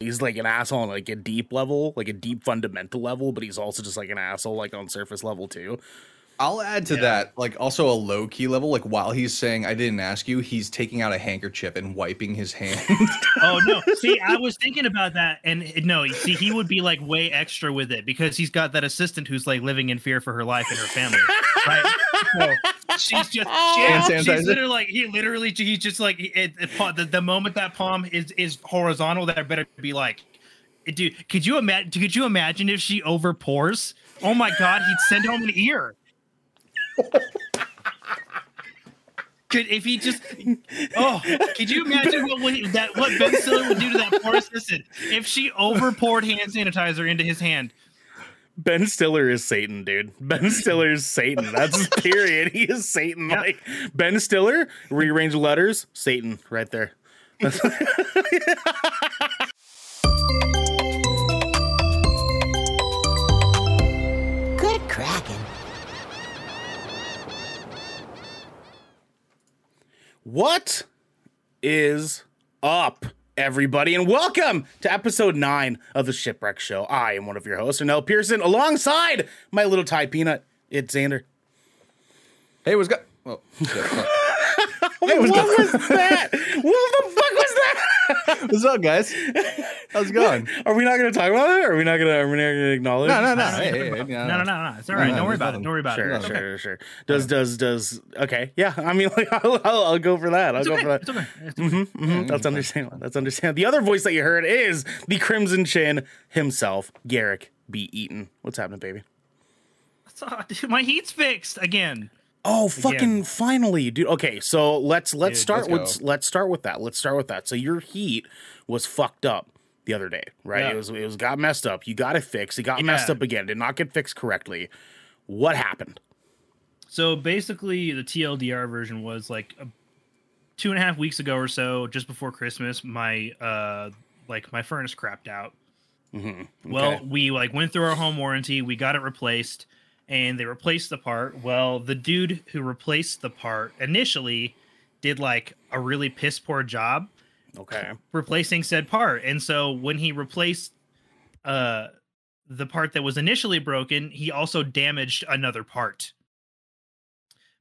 he's like an asshole on like a deep level, like a deep fundamental level, but he's also just like an asshole like on surface level too. I'll add to Yeah. that, like also a low key level. Like while he's saying "I didn't ask you," he's taking out a handkerchief and wiping his hand. Oh no! See, I was thinking about that, and eh, no, see, he would be like way extra with it because he's got that assistant who's like living in fear for her life and her family, right? So she's just, yeah, oh. Hand she's sanitizer. literally like he literally he's just like it, it, the, the moment that palm is is horizontal, that better be like, eh, dude, could you imagine? Could you imagine if she over pours? Oh my god, he'd send home an ear. Could if he just oh could you imagine what would, that what Ben Stiller would do to that poor assistant if she over poured hand sanitizer into his hand? Ben Stiller is Satan, dude. Ben Stiller is Satan. That's his period. He is Satan. Yeah. Like Ben Stiller, rearrange letters, Satan, right there. Good Kraken. What is up, everybody, and welcome to episode nine of the Shipwreck Show. I am one of your hosts, Ernell Pearson, alongside my little Thai peanut. It's Xander. hey, what's good? Oh, shit, fuck. What was that? what the fuck? What's up, guys? How's it going? Are we not going to talk about it? Are we not going to? Are we not going to acknowledge? No, no, no. No, Hey, hey, hey, no, no, no, no. It's all right. No, Don't worry about it. Don't worry about Sure, it. sure, sure. Sure. Does does does? Okay, yeah. I mean, like, I'll, I'll, I'll go for that. I'll It's go okay. for that. It's okay. It's okay. Mhm, That's understandable. That's understandable. The other voice that you heard is the Crimson Chin himself, Garrick B. Eaton. What's happening, baby? So, dude, my heat's fixed again. Oh, fucking Again. finally, dude. Okay, so let's let's Dude, start let's with let's start with that. Let's start with that. So your heat was fucked up the other day, right? Yeah. It was it was got messed up. You got it fixed. It got messed up again. Did not get fixed correctly. What happened? So basically, the TLDR version was like a, two and a half weeks ago or so, just before Christmas. My uh, like my furnace crapped out. Mm-hmm. Well, we like went through our home warranty, we got it replaced, and they replaced the part. Well, the dude who replaced the part initially did like a really piss poor job okay, replacing said part. And so when he replaced uh the part that was initially broken, he also damaged another part.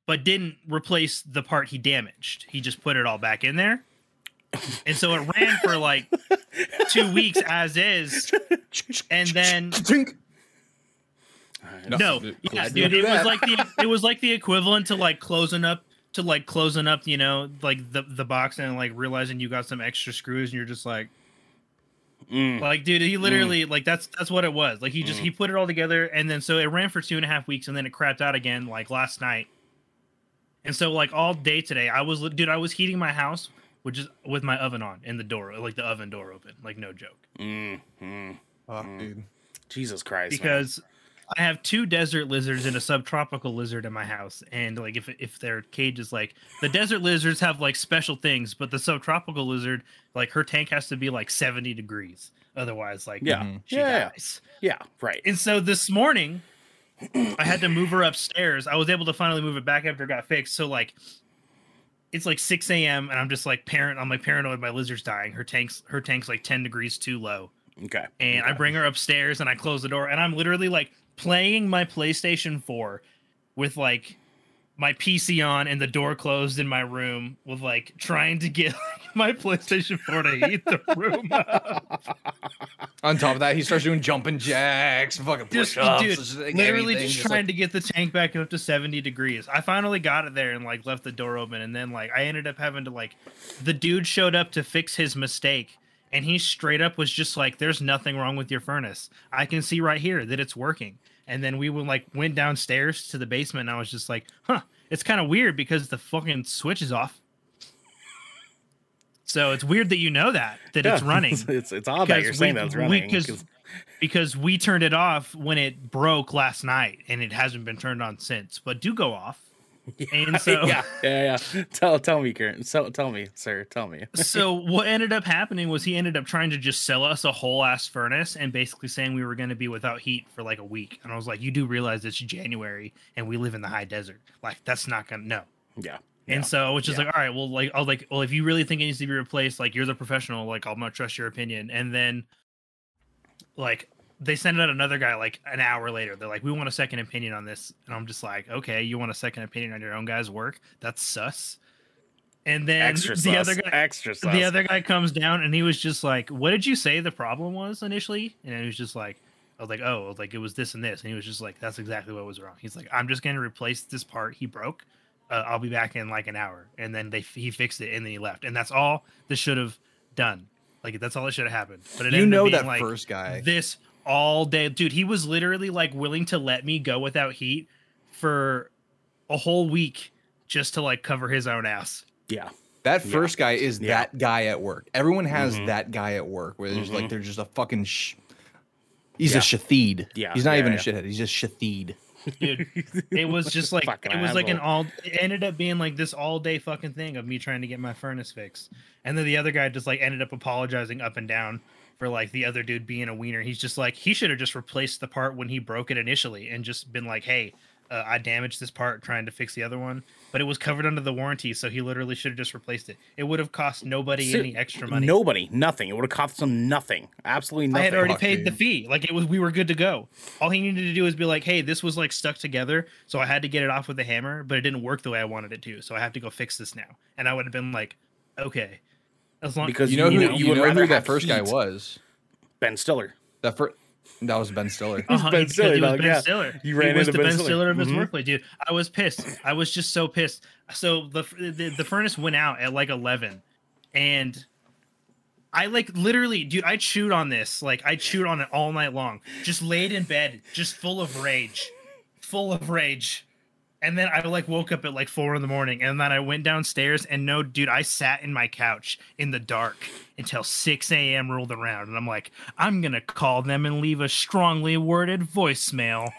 But didn't replace the part he damaged. He just put it all back in there. And so it ran for like 2 weeks as is and then Tink. no, dude, yeah, dude, don't it was like the it was like the equivalent to like closing up to like closing up, you know, like the the box and like realizing you got some extra screws and you're just like Mm. like dude, he literally like that's that's what it was. Like he just he put it all together and then so it ran for two and a half weeks and then it crapped out again like last night. And so like all day today, I was dude, I was heating my house which is with my oven on and the door like the oven door open, like no joke. Mm, mm. Fuck, dude. Jesus Christ! man. I have two desert lizards and a subtropical lizard in my house, and like if if their cage is like the desert lizards have like special things, but the subtropical lizard like her tank has to be like seventy degrees, otherwise like yeah, Mhm. she yeah, yeah, dies. yeah, right. And so this morning, I had to move her upstairs. I was able to finally move it back after it got fixed. So like. It's like 6 a.m. and I'm just like parent. I'm like paranoid. My lizard's dying. Her tank's her tank's like 10 degrees too low Okay, and I bring her upstairs and I close the door and I'm literally like playing my PlayStation 4 with like my PC on and the door closed in my room with like trying to get my PlayStation 4 to heat the room up. On top of that, he starts doing jumping jacks, fucking Just, push-ups, dude, just, like, literally just just, trying like- to get the tank back up to 70 degrees. I finally got it there and like left the door open and then like I ended up having to like the dude showed up to fix his mistake and he straight up was just like there's nothing wrong with your furnace. I can see right here that it's working. And then we went like went downstairs to the basement and I was just like, "Huh, it's kind of weird because the fucking switch is off." So it's weird that you know that that it's running It's it's, it's odd that you're we- saying that's running. because 'cause- because we turned it off when it broke last night and it hasn't been turned on since. But do go off. And so yeah, yeah, yeah. Tell tell me, Karen. So tell me, sir. Tell me. so what ended up happening was he ended up trying to just sell us a whole ass furnace and basically saying we were going to be without heat for like a week. And I was like, you do realize it's January and we live in the high desert. Like that's not going to no. yeah, And Yeah. so I was just Yeah. like, all right, well, like, I was like, well, if you really think it needs to be replaced, like, you're the professional, like, I'm gonna trust your opinion. And then, like, they send out another guy like an hour later. They're like, we want a second opinion on this, and I'm just like, okay, you want a second opinion on your own guy's work? That's sus. And then extra the sus, other guy, extra sus. the other guy comes down and he was just like, "What did you say the problem was initially?" And he was just like, "I was like, oh, like it was this and this," and he was just like, "That's exactly what was wrong." He's like, "I'm just gonna replace this part he broke. Uh, I'll be back in like an hour." And then they he fixed it and then he left, and that's all this should have done. Like that's all that should have happened. But it You ended know up being that like first guy. this all day, dude. He was literally like willing to let me go without heat for a whole week just to like cover his own ass. yeah, That Yeah. first guy is Yeah. that guy at work. Everyone has Mhm. that guy at work where there's Mhm. like they're just a fucking. Sh- he's Yeah. a shatheed. Yeah, he's not yeah, even yeah. a shithead. He's just shatheed. dude. It was just like it was like an all. It ended up being like this all day fucking thing of me trying to get my furnace fixed, and then the other guy just like ended up apologizing up and down for like the other dude being a wiener. He's just like he should have just replaced the part when he broke it initially and just been like, hey. Uh, I damaged this part trying to fix the other one, but it was covered under the warranty, so he literally should have just replaced it. It would have cost nobody Ser- any extra money. Nobody, nothing. It would have cost them nothing. Absolutely nothing. I had already Fuck, paid the fee. Like it was, we were good to go. All he needed to do is be like, "Hey, this was like stuck together, so I had to get it off with a hammer, but it didn't work the way I wanted it to, so I have to go fix this now." And I would have been like, "Okay." As long Because You know You who know, you, you would know rather who that have first guy was. Ben Stiller. That first that was Ben Stiller. uh-huh, Ben Stiller, he was dog, Ben yeah. Stiller. You he ran was into the Ben Ben Stiller. Stiller of his Mhm. workplace, dude. I was pissed. I was just so pissed. So the, the the furnace went out at like eleven, and I like literally, dude. I chewed on this. Like I chewed on it all night long. Just laid in bed, just full of rage, full of rage. And then I like woke up at like four in the morning, and then I went downstairs, and no, dude, I sat in my couch in the dark until six a.m. rolled around, and I'm like, I'm gonna call them and leave a strongly worded voicemail.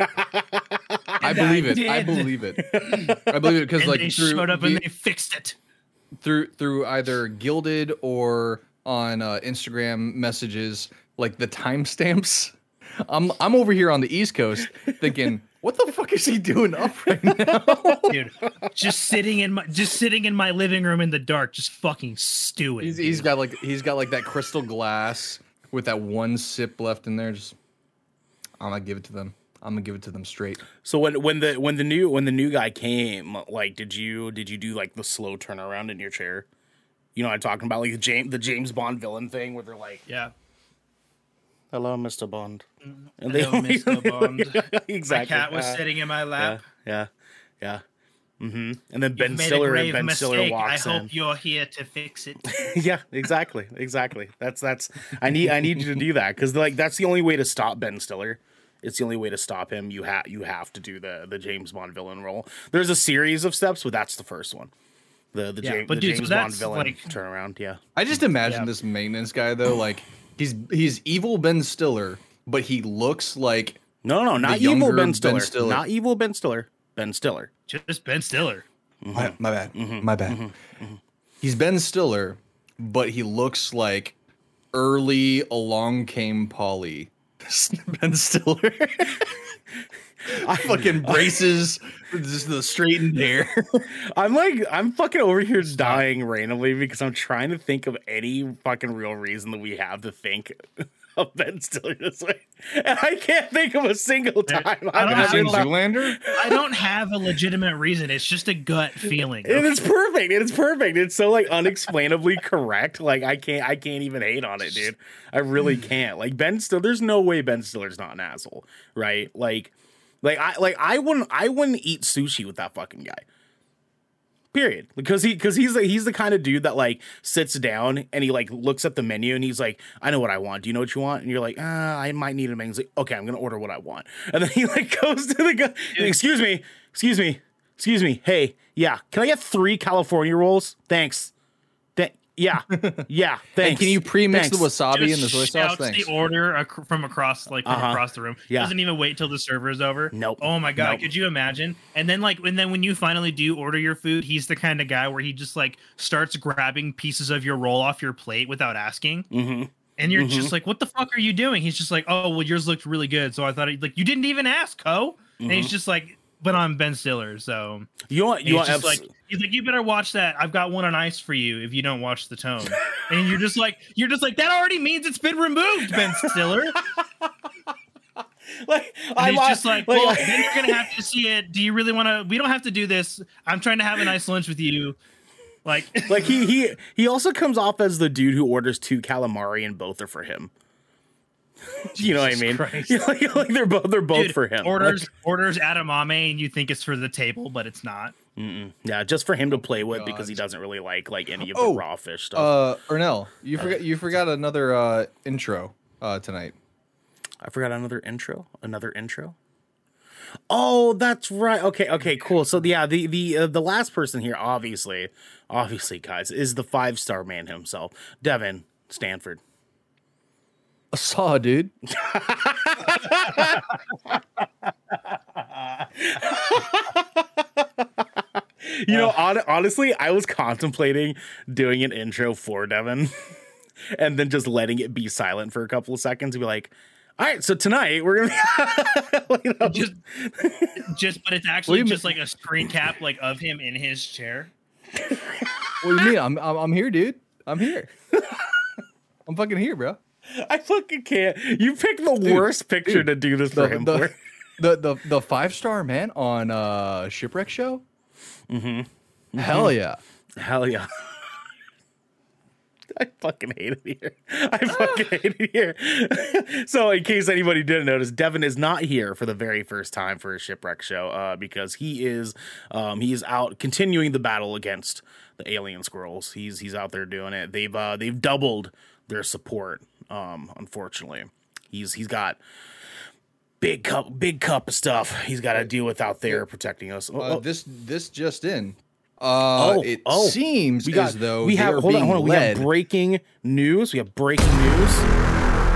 I believe I it. I believe it. I believe it because like they through showed up the- and they fixed it. through through either Guilded or on uh, Instagram messages, like the timestamps. I'm I'm over here on the East Coast thinking, what the fuck is he doing up right now? dude. Just sitting in my just sitting in my living room in the dark, just fucking stewing. he's, he's dude. got like he's got like that crystal glass with that one sip left in there. Just I'm gonna give it to them. I'm gonna give it to them straight. So when when the when the new when the new guy came, like, did you did you do like the slow turnaround in your chair? You know what I'm talking about, like the James the James Bond villain thing, where they're like, yeah. "Hello, Mr. Bond," and they Hello, Mr. Bond. exactly. My cat was Uh, sitting in my lap. yeah, yeah. Mm-hmm. And then You've Ben Stiller and Ben Stiller mistake. walks I in. hope you're here to fix it. yeah, exactly, exactly. That's that's. I need I need you to do that because like that's the only way to stop Ben Stiller. It's the only way to stop him. You have you have to do the the James Bond villain role. There's a series of steps, but that's the first one. The the, Yeah, James, but the dude, so James Bond villain like- turnaround. Yeah, I just imagine Yeah. this maintenance guy though, like he's he's evil Ben Stiller, but he looks like no, no, not The evil younger Ben Ben Stiller. Stiller. Not evil Ben Stiller. Ben Stiller. Just Ben Stiller. my, mm-hmm. my bad, Mm-hmm. my bad. Mm-hmm. Mm-hmm. He's Ben Stiller, but he looks like early Along Came Polly. ben Stiller. I fucking braces, just the straightened hair. I'm like, I'm fucking over here dying randomly because I'm trying to think of any fucking real reason that we have to think of Ben Stiller this way, and I can't think of a single time. I don't I've have a- Zoolander. I don't have a legitimate reason. It's just a gut feeling. And it's perfect. It's perfect. It's so like unexplainably correct. Like I can't, I can't even hate on it, dude. I really hmm. can't. Like Ben Stiller, there's no way Ben Stiller's not an asshole, right? Like, like I, like I wouldn't, I wouldn't eat sushi with that fucking guy. Period. Because he, because he's the, he's the kind of dude that like sits down and he like looks at the menu and he's like, I know what I want. Do you know what you want? And you're like, ah, I might need a menu. He's like, okay, I'm gonna order what I want. And then he like goes to the guy. Excuse me, excuse me, excuse me. Hey, yeah, can I get three California rolls? Thanks. Th- yeah, yeah. Thanks. And can you pre-mix the wasabi and the soy sauce? shouts Thanks. the order ac- from across like from Uh-huh. across the room. Yeah. Doesn't even wait till the server is over. Nope. Oh my god, Nope. could you imagine? And then like and then when you finally do order your food, he's the kind of guy where he just like starts grabbing pieces of your roll off your plate without asking. Mm-hmm. And you're Mhm. just like, what the fuck are you doing? He's just like, oh well, yours looked really good, so I thought it, like you didn't even ask, Ho. And Mm-hmm. he's just like, but I'm Ben Stiller, so You want you want just abs- like he's like you better watch that. I've got one on ice for you if you don't watch the tone. and you're just like you're just like that already means it's been removed, Ben Stiller. like And I'm he's just like, well, like- then you're gonna have to see it. Do you really want to? We don't have to do this. I'm trying to have a nice lunch with you. Like, like he he he also comes off as the dude who orders two calamari and both are for him. you know what I mean? Christ. You know, like, like they're both they're both dude, for him. orders orders edamame, and you think it's for the table, but it's not. Like, yeah, just for him to play with because he doesn't really like like any of Oh, the raw fish stuff. Uh, Ernell, you forgot you forgot another uh intro uh tonight. I forgot another intro. Another intro. Oh, that's right. Okay, okay, cool. So yeah, the the uh, the last person here, obviously, obviously, guys, is the five star man himself, Devin Stanford. I saw, dude. You know, hon- honestly, I was contemplating doing an intro for Devin, and then just letting it be silent for a couple of seconds and be like, "All right, so tonight we're gonna." you know, Just, just, but it's actually just like a screen cap, like of him in his chair. What do you mean? I'm I'm, I'm here, dude. I'm here. I'm fucking here, bro. I fucking can't. You picked the worst picture dude, to do this for The him. the, for. the the the five star man on uh shipwreck show. Mm-hmm. Hell yeah. Hell yeah. I fucking hate it here. I fucking hate it here. so, in case anybody didn't notice, Devin is not here for the very first time for a shipwreck show uh, because he is um, he is out continuing the battle against the alien squirrels. He's he's out there doing it. They've uh, they've doubled their support. Um, unfortunately, he's he's got big cup big cup of stuff he's got to deal with out there protecting us. Oh, Uh, oh, This this just in. Uh, Oh, it oh. seems we got as though we have hold on hold on we have breaking news we have breaking news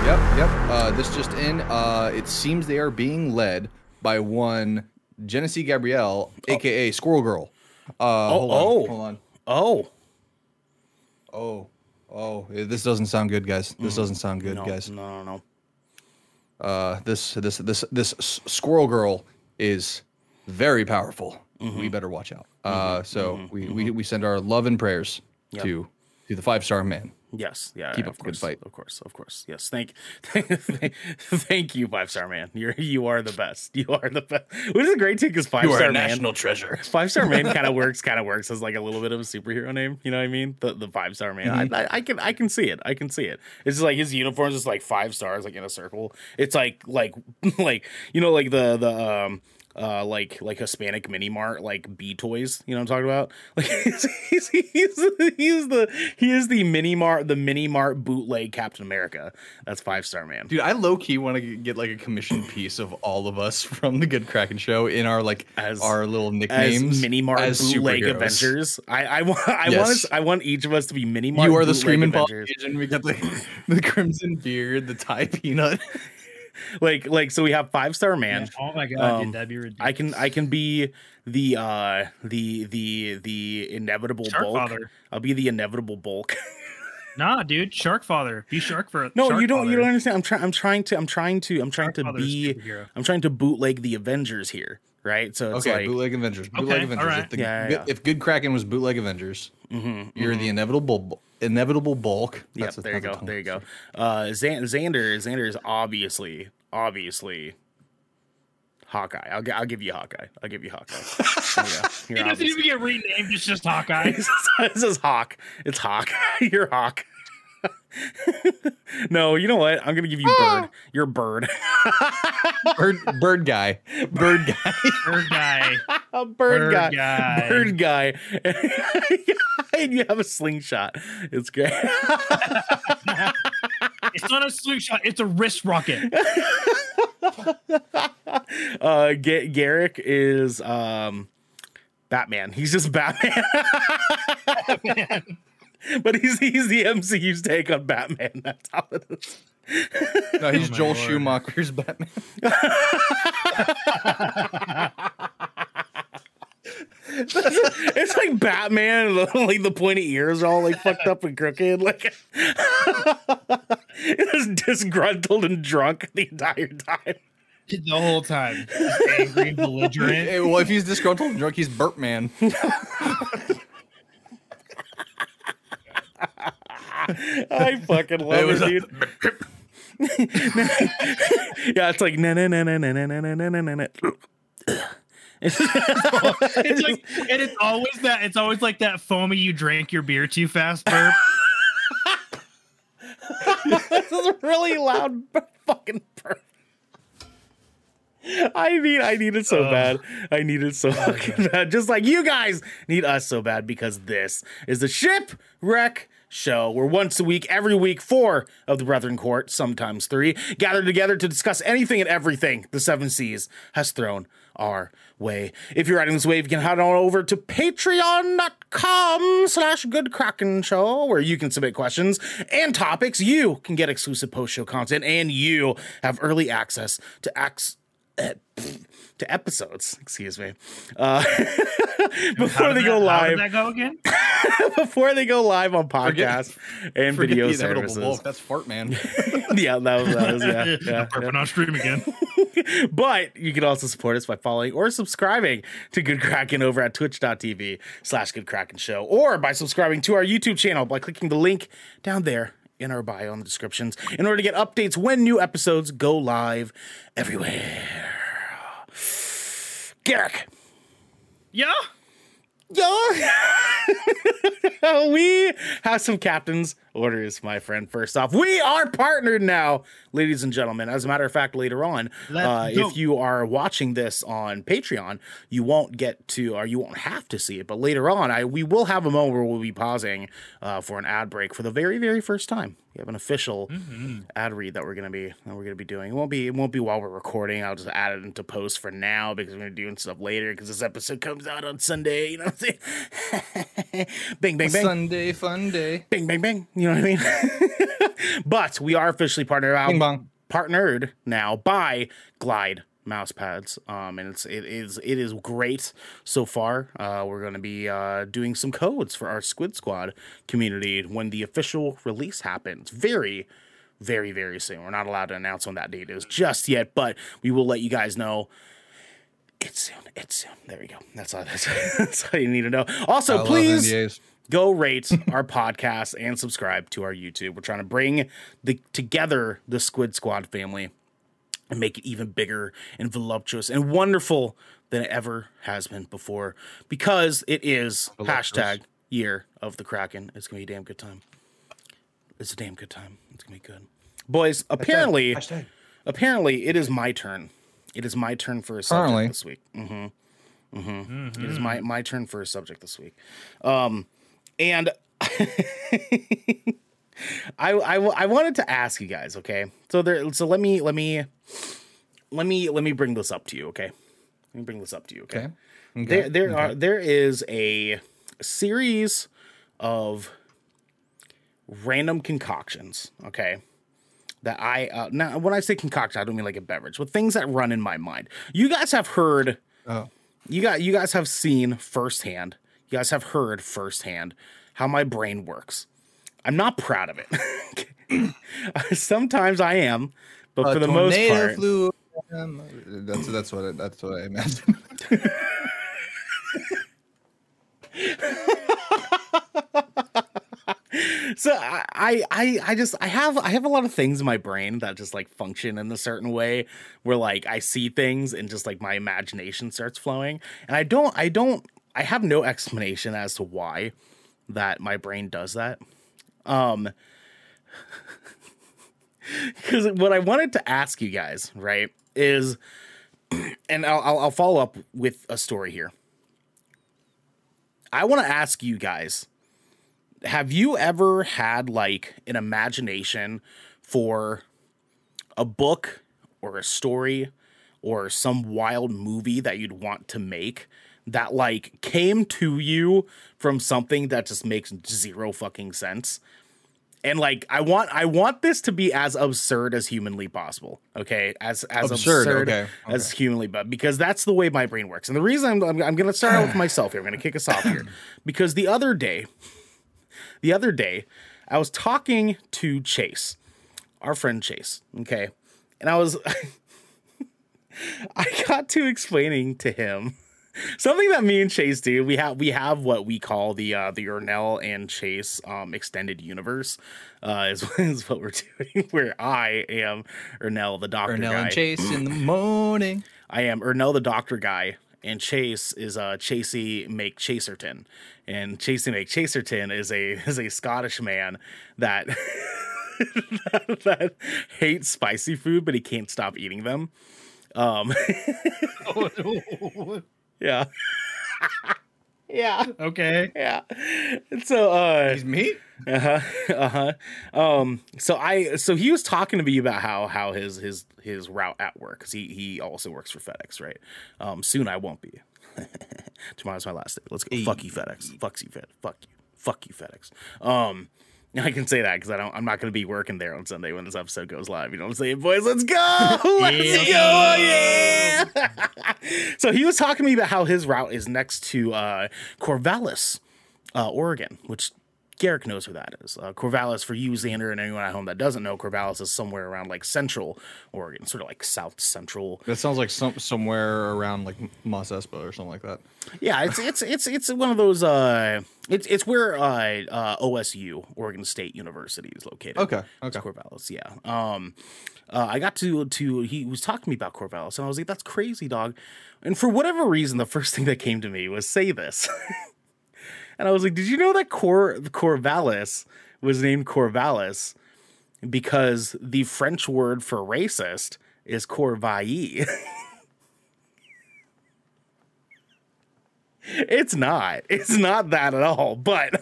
Yep, yep. Uh, this just in. Uh, it seems they are being led by one Genesee Gabrielle, aka Squirrel Girl. Uh, hold on, oh. hold on. oh Oh, oh, eh, this doesn't sound good, guys. This doesn't sound good, no guys. no no no Uh, this this this this Squirrel Girl is very powerful. Mm-hmm. We better watch out. Uh, so we, we we send our love and prayers to to the five star man. Yes yeah Keep up of the good fight. of course of course yes thank thank, thank you five star man you're you are the best you are the best which is a great take because five star man National treasure. Five Star Man kind of works, kind of works as like a little bit of a superhero name. You know what I mean? The the Five Star Man. Mm-hmm. I, I, I can I can see it. I can see it. It's just like his uniform is just like five stars, like in a circle. It's like like like you know like the the um uh like like Hispanic mini mart like B toys. You know what I'm talking about? Like he's he's he's, he's the he is the mini mart the mini mart bootleg Captain America. That's Five Star Man. Dude, I low key want to get like a commission piece of all of us from the Good Kraken show in our like As- our little as nicknames mini mart as bootleg superheroes. Avengers. I I want I Yes. want us, I want each of us to be mini mart. You are the screaming Avengers. We got the the crimson beard, the Thai peanut. Like like so we have five star man Oh my god, Um, dude, that'd be ridiculous. i can i can be the uh the the the inevitable Shark bulk. Father. i'll be the inevitable bulk. Nah, dude, Shark Father. Be Shark for no Shark you don't you don't understand. I'm trying i'm trying to i'm trying to i'm trying Shark to be i'm trying to bootleg the avengers here right so it's okay, like bootleg Avengers. Bootleg Okay, Avengers. alright. If, the, Yeah, yeah, yeah. if Good Kraken was bootleg Avengers, Mm-hmm, you're the inevitable inevitable bulk. yeah That's a- there you go there you go uh Xan- xander xander is obviously obviously hawkeye i'll, gi- I'll give you hawkeye i'll give you hawkeye yeah, He you're doesn't obviously- even get renamed. It's just Hawkeye. this is Hawk. It's Hawk. You're Hawk. no, you know what? I'm gonna give you Bird. You're Bird. Bird bird guy. Bird guy. Bird guy. A bird, Bird guy. guy. Bird guy. and you have a slingshot. It's great. It's not a slingshot. It's a wrist rocket. uh, Ga- Garrick is um, Batman. He's just Batman. but he's he's the MCU's take on Batman. That's how it is. No, he's Oh Joel lord. Schumacher's Batman. It's like Batman, like the pointy ears are all like fucked up and crooked, like it's disgruntled and drunk the entire time. the whole time. Just angry belligerent. Hey, well, if he's disgruntled and drunk, he's Burp Man. I fucking love It it, was a- dude. yeah, it's like na na na na na na na na na na na. It's like, and it's always that. It's always like that foamy. You drank your beer too fast burp. This is a really loud fucking burp. I need I need it so Ugh. bad. I need it so fucking bad. Just like you guys need us so bad because this is the shipwreck show where once a week, every week, four of the Brethren Court, sometimes three, gather together to discuss anything and everything the seven seas has thrown our way. If you're riding this wave, you can head on over to patreon.com slash good show where you can submit questions and topics. You can get exclusive post-show content and you have early access to acts uh, to episodes, excuse me, uh, before they go that- How live. that go again? before they go live on podcasts and Forget video services. bulk. That's Fart Man. yeah, that was, that was yeah, yeah, Burping on stream again. But you can also support us by following or subscribing to Good Kraken over at twitch.tv slash Good Kraken Show or by subscribing to our YouTube channel by clicking the link down there in our bio in the descriptions in order to get updates when new episodes go live everywhere. Garrick. Yeah. Yeah. we have some captain's orders, my friend. First off, we are partnered now, ladies and gentlemen. As a matter of fact, later on, uh, if you are watching this on Patreon, you won't get to, or you won't have to see it. But later on, I we will have a moment where we'll be pausing uh, for an ad break for the very, very first time. We have an official Mm-hmm. ad read that we're gonna be that we're gonna be doing. It won't be it won't be while we're recording. I'll just add it into post for now because we're gonna be doing stuff later because this episode comes out on Sunday. You know what I'm saying? bang bang bang Sunday fun day. bang bang bang. You know what I mean? but we are officially partnered out partnered now by Glide mouse pads um and it's it is it is great so far. Uh we're going to be uh doing some codes for our squid squad community when the official release happens. Very very very soon. We're not allowed to announce when that date is just yet but we will let you guys know. It's soon it's soon. There we go. That's all that's, that's all you need to know. Also I please. Go rate our podcast and subscribe to our YouTube. We're trying to bring the together the Squid Squad family and make it even bigger and voluptuous and wonderful than it ever has been before because it is hashtag year of the Kraken. It's gonna be a damn good time. It's a damn good time. It's gonna be good. Boys, apparently Hashtag. apparently it is my turn. It is my turn for a subject Apparently. this week. Mm-hmm. Mm-hmm. It is my my turn for a subject this week. Um, and I, I I wanted to ask you guys. Okay, so there. So let me let me let me let me bring this up to you. Okay, let me bring this up to you. Okay. Okay. Okay. There there are there is a series of random concoctions. Okay that I uh, now when I say concoction, I don't mean like a beverage, but things that run in my mind. You guys have heard, Oh. you got you guys have seen firsthand, you guys have heard firsthand how my brain works. I'm not proud of it. Sometimes I am, but A for the most part, flew. um, that's that's what I, that's what I imagine. so I, I I I just I have I have a lot of things in my brain that just like function in a certain way where like I see things and just like my imagination starts flowing and I don't I don't I have no explanation as to why that my brain does that. Um because what I wanted to ask you guys, right, is and I'll I'll, I'll follow up with a story here. I want to ask you guys have you ever had like an imagination for a book or a story or some wild movie that you'd want to make that like came to you from something that just makes zero fucking sense. And like i want i want this to be as absurd as humanly possible okay? As as Absurd, absurd, okay, as humanly but because that's the way my brain works. And the reason i'm, I'm, I'm gonna start out with myself here i'm gonna kick us off here. Because the other day the other day I was talking to Chase, our friend Chase, okay? And I was I got to explaining to him something that me and Chase do. We have we have what we call the uh, the Ernell and Chase um, extended universe. Uh, is, is what we're doing. Where I am Ernell the doctor Ernell guy. and Chase in the morning. I am Ernell the doctor guy, and Chase is uh Chasey McChaserton, and Chasey McChaserton is a is a Scottish man that that, that hates spicy food, but he can't stop eating them. Um, yeah, yeah, okay. yeah. And so, uh, He's me. uh-huh. Uh-huh. Um so i so he was talking to me about how how his his his route at work because he he also works for fedex right? Um soon i won't be. Tomorrow's my last day. Let's go. Fuck you fedex. Fuck you fed fuck you. Fuck you fedex. Um I can say that because I don't. I'm not going to be working there on Sunday when this episode goes live. You know what I'm saying, boys? Let's go! Let's go! Yeah! so he was talking to me about how his route is next to uh, Corvallis, uh, Oregon, which Garrick knows who that is. Uh, Corvallis, for you, Xander, and anyone at home that doesn't know, Corvallis is somewhere around like central Oregon, sort of like south central. That sounds like some somewhere around like Mos Espa or something like that. Yeah, it's it's it's it's one of those. Uh, it's it's where uh, uh, OSU, Oregon State University, is located. Okay, It's okay. Corvallis, yeah. Um, uh, I got to to he was talking to me about Corvallis, and I was like, "That's crazy, dog." And for whatever reason, the first thing that came to me was say this, and I was like, "Did you know that Cor Corvallis was named Corvallis because the French word for racist is corvaille?" It's not. It's not that at all. But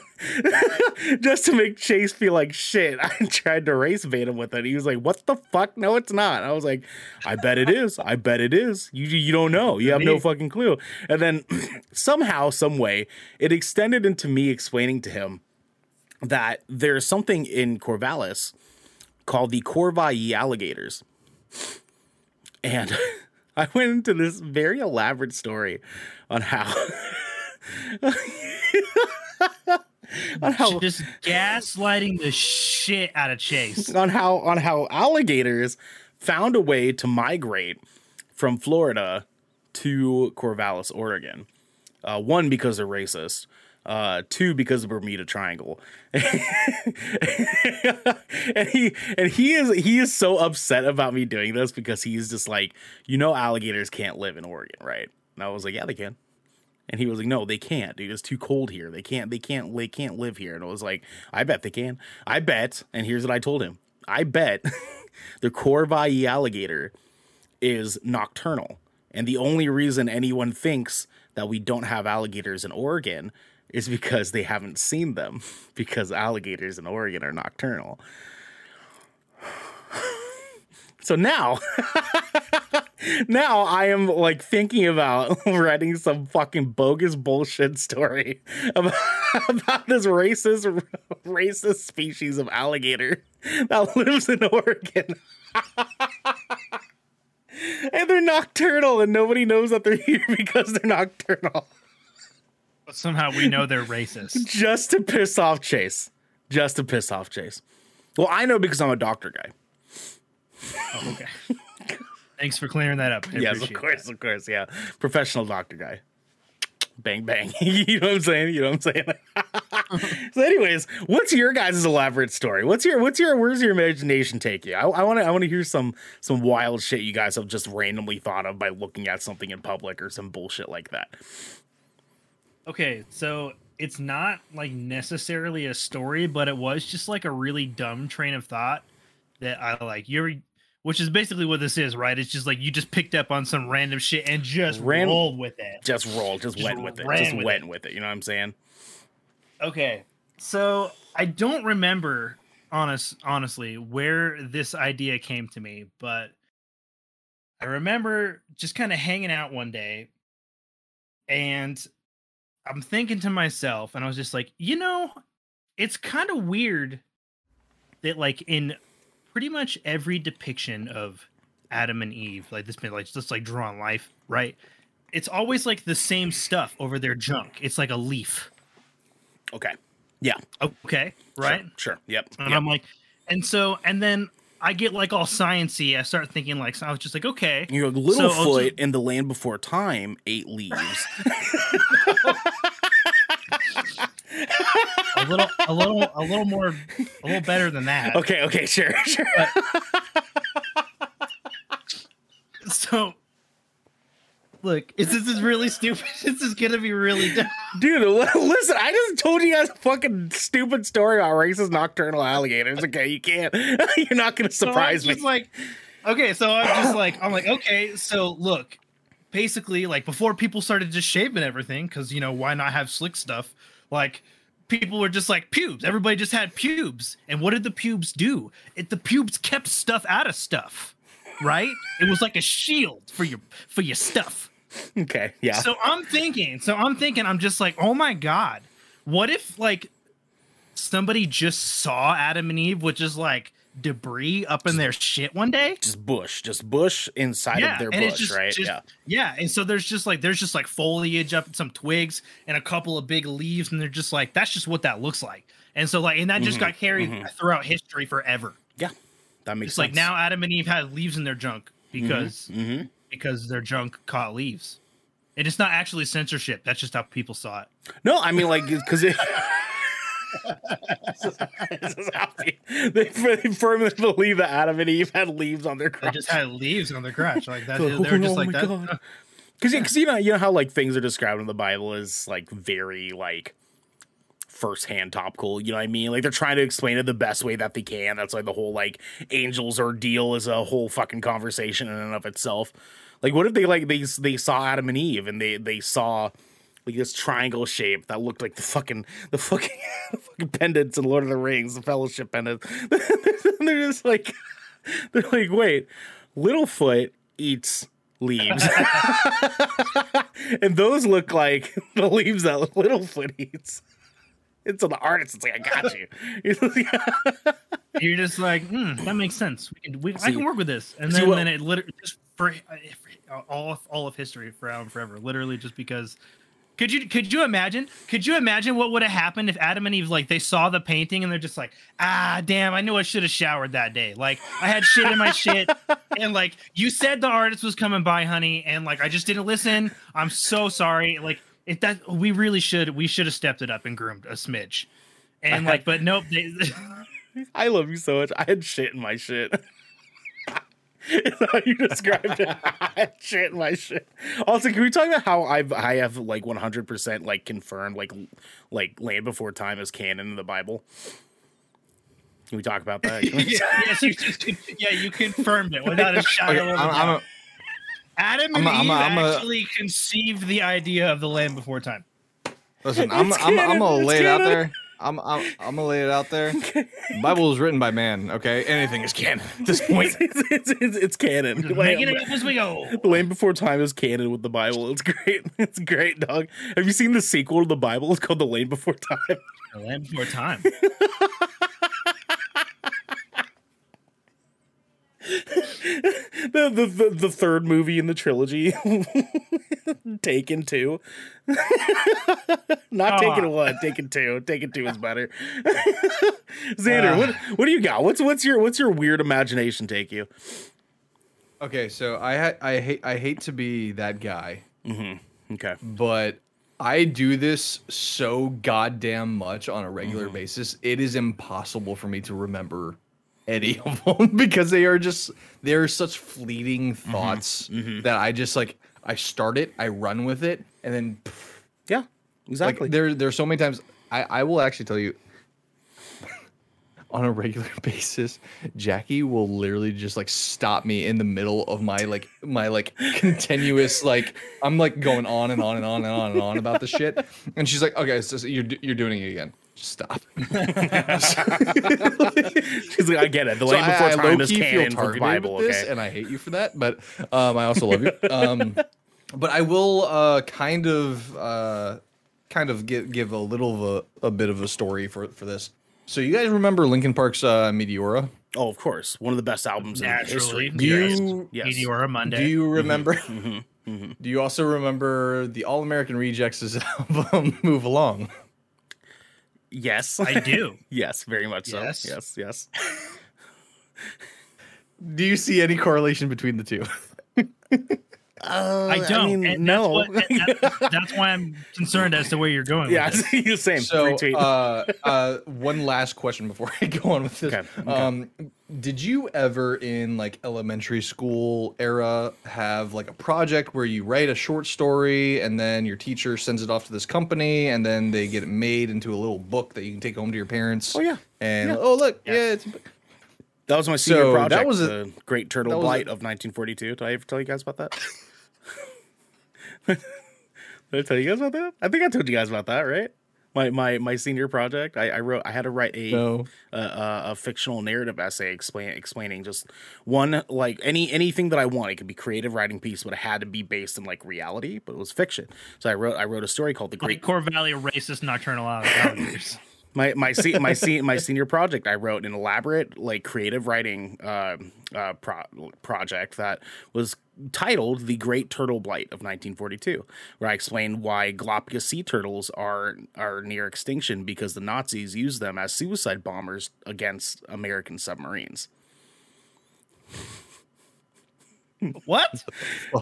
just to make Chase feel like shit, I tried to race bait him with it. He was like, "What the fuck? No, it's not." I was like, "I bet it is. I bet it is. You you don't know. You have no fucking clue." And then somehow, some way, it extended into me explaining to him that there's something in Corvallis called the Corvaille alligators, and I went into this very elaborate story on how. on how Just gaslighting the shit out of Chase. on how on how alligators found a way to migrate from Florida to Corvallis, Oregon. Uh, one because they're racist. Uh, two because of Bermuda Triangle, and he and he is he is so upset about me doing this because he's just like, you know, alligators can't live in Oregon, right? And I was like, yeah, they can. And he was like, "No, they can't, dude. It's too cold here. They can't. They can't. They can't live here." And I was like, "I bet they can. I bet." And here's what I told him: "I bet the Corvaille alligator is nocturnal, and the only reason anyone thinks that we don't have alligators in Oregon is because they haven't seen them, because alligators in Oregon are nocturnal." So now, now I am like thinking about writing some fucking bogus bullshit story about, about this racist racist species of alligator that lives in Oregon. and they're nocturnal and nobody knows that they're here because they're nocturnal. But somehow we know they're racist. Just to piss off Chase. Just to piss off Chase. Well, I know because I'm a doctor guy. Oh, okay. Thanks for clearing that up. I yes, of course, of course, yeah. Professional doctor guy. Bang bang. you know what I'm saying? You know what I'm saying? so, anyways, what's your guys' elaborate story? What's your what's your where's your imagination take you? I want to I want to hear some some wild shit you guys have just randomly thought of by looking at something in public or some bullshit like that. Okay, so it's not like necessarily a story, but it was just like a really dumb train of thought that I like. You're, which is basically what this is, right? It's just like you just picked up on some random shit and just Ran- rolled with it. Just roll, just, Just went with it, just with went it. with it. You know what I'm saying? Okay, so I don't remember, honest, honestly, where this idea came to me, but I remember just kind of hanging out one day, and I'm thinking to myself, and I was just like, you know, it's kind of weird that like in pretty much every depiction of Adam and Eve, like this been like just like drawn life, right? It's always like the same stuff over their junk. It's like a leaf. Okay. Yeah. Okay, right? Sure. sure. Yep. And yep. I'm like, and so, and then I get like all sciency. I start thinking like so I was just like, okay, You know, Littlefoot So- in the Land Before Time ate leaves. a little, a little, a little more, a little better than that. okay, okay, sure, sure. So, look, is this is really stupid? This is gonna be really dumb. Dude, listen, I just told you guys a fucking stupid story about racist nocturnal alligators. Okay, you can't. You're not going to So surprise me. like, okay, so I'm just like, I'm like, okay, so look, basically, like before people started just shaving everything, because you know why not have slick stuff? Like people were just like pubes. Everybody just had pubes, and what did the pubes do? It the pubes kept stuff out of stuff, right? It was like a shield for your for your stuff. okay, yeah. So I'm thinking, so I'm thinking, I'm just like, oh my god, what if like somebody just saw Adam and Eve which is like debris up in their shit one day? just bush, just bush inside of their bush, just, right? just- yeah. yeah, and so there's just like there's just like foliage up, some twigs, and a couple of big leaves, and they're just like that's just what that looks like. And so like, and that just Mm-hmm, got carried throughout history forever. Yeah. That makes It's sense. like now Adam and Eve had leaves in their junk because hmm because their junk caught leaves. And it's not actually censorship. That's just how people saw it. No, I mean like because it. This is how they, firmly believe that Adam and Eve had leaves on their They just had leaves on their crotch like that. So, They were just oh like that. Because you know you know how like things are described in the Bible is like very like firsthand topical. You know what I mean? Like they're trying to explain it the best way that they can. That's why the whole like angels ordeal is a whole fucking conversation in and of itself. Like what if they like they they saw Adam and Eve and they they saw like this triangle shape that looked like the fucking the fucking the fucking pendants in Lord of the Rings, the Fellowship pendants. they're just like they're like, wait, Littlefoot eats leaves. and those look like the leaves that Littlefoot eats. And so the artist is like, I got you. You're just like, hmm, that makes sense. We can, we, I can work with this. And see then, then it literally just for, for all of, all of history forever and forever, literally just because. Could you could you imagine? Could you imagine what would have happened if Adam and Eve like they saw the painting and they're just like, ah, damn, I knew I should have showered that day. Like I had shit in my shit, and like you said the artist was coming by, honey, and like I just didn't listen. I'm so sorry. Like if that we really should we should have stepped it up and groomed a smidge, and like but nope. They, I love you so much. I had shit in my shit. It's how you described it. Shit my shit. Also, can we talk about how I've I have like 100 percent like confirmed like like Land Before Time is canon in the Bible? Can we talk about that? yes, you just yeah, you confirmed it without a shadow Okay, of a I'm, doubt. A, Adam I'm and a- I'm Eve a- I'm a- actually conceived the idea of the land before time. listen. I'm, It's I'm, I'm, canon, gonna lay it out there. I'm, I'm, I'm gonna lay it out there. The Bible was written by man. Okay, anything is canon at this point. it's, it's, it's, it's canon. Just Land, making it up as we go. the Land Before Time is canon with the Bible. It's great. It's great, dog. Have you seen the sequel to the Bible? It's called The Land Before Time. The land before time. the, the the the third movie in the trilogy, Taken Two. Not Aw. Taken One, Taken Two. Taken Two is better. Xander, Uh. what what do you got? What's what's your what's your weird imagination take you? Okay, so I ha- I hate I hate to be that guy, Okay, but I do this so goddamn much on a regular Mm-hmm. basis. It is impossible for me to remember any of them because they are just they are such fleeting Mm-hmm. thoughts that I just like I start it, I run with it, and then yeah, exactly. like there there's so many times I I will actually tell you on a regular basis Jackie will literally just like stop me in the middle of my like my like continuous like I'm like going on and on and on and on and on about the shit and she's like okay so, you're you're doing it again stop She's like, I get it. The So Land Before I, I Time is canon for the Bible. this, Okay, and I hate you for that, but um, I also love you. Um, but I will uh, kind of uh, kind of give give a little of a, a bit of a story for for this. So you guys remember Linkin Park's uh, Meteora? oh, of course, one of the best albums in history. Naturally. Do you Yes. Meteora Monday. Do you remember? Mm-hmm. Do you also remember the All American Rejects' album "Move Along"? Yes, I do. yes, very much so. Yes. Yes, yes. Do you see any correlation between the two? Uh, I don't. mean, and no. That's, what, that's, that's why I'm concerned as to where you're going. yeah, With it. the same. So, uh, uh, one last question before I go on with this. Okay, okay. Um, did you ever in like elementary school era have like a project where you write a short story and then your teacher sends it off to this company and then they get it made into a little book that you can take home to your parents? Oh, yeah. And Yeah. oh look, Yes. yeah, it's that was my senior so that was a- the Great Turtle that was a- Blight of 1942. Did I ever tell you guys about that? Did I tell you guys about that? I think I told you guys about that, right? My my my senior project. I, I wrote. I had to write a No. a, a, a fictional narrative essay explain explaining just one like any anything that I want. It could be creative writing piece, but it had to be based in like reality. But it was fiction. So I wrote I wrote a story called the Great Like Core Valley racist nocturnal alligators. my my se- my se- my senior project i wrote an elaborate like creative writing uh, uh, pro- project that was titled the great turtle blight of 1942 where i explained why Galapagos sea turtles are are near extinction because the nazis used them as suicide bombers against american submarines what?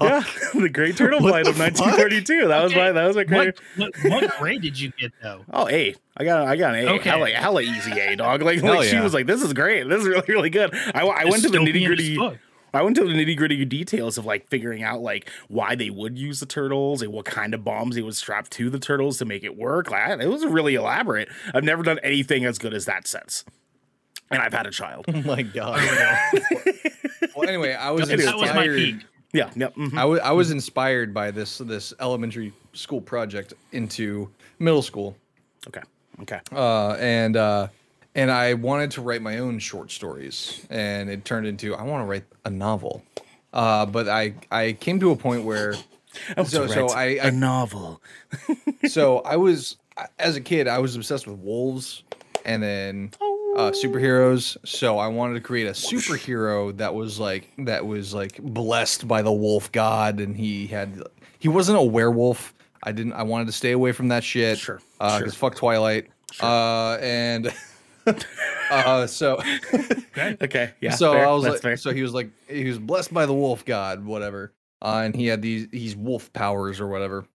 yeah the great turtle Flight of 1942 that was my that was my great What, what? What grade did you get though? Oh, A. I got I got an A. Okay. Hella, hella easy A, dog. Like, Hell like she was like, "This is great. This is really really good." I, I went to the nitty gritty. I went to the nitty gritty details of like figuring out like why they would use the turtles and what kind of bombs they would strap to the turtles to make it work. Like, it was really elaborate. I've never done anything as good as that since, and I've had a child. oh my god. Well, anyway, I was That That was my inspired. peak. yeah, yep. mhm. I wa- I was inspired by this this elementary school project into middle school. Okay, okay. uh, and uh, and I wanted to write my own short stories, and it turned into I want to write a novel. Uh, but I I came to a point where I so so I, a I novel. so I was as a kid I was obsessed with wolves and then uh, superheroes. So I wanted to create a superhero that was like that was like blessed by the wolf god, and he had he wasn't a werewolf. I didn't. I wanted to stay away from that shit. Sure, Uh, sure. Fuck Twilight. Uh, and uh, so Okay, yeah. so fair. I was That's like, fair. so he was like, he was blessed by the wolf god, whatever. Uh, and he had these these wolf powers or whatever.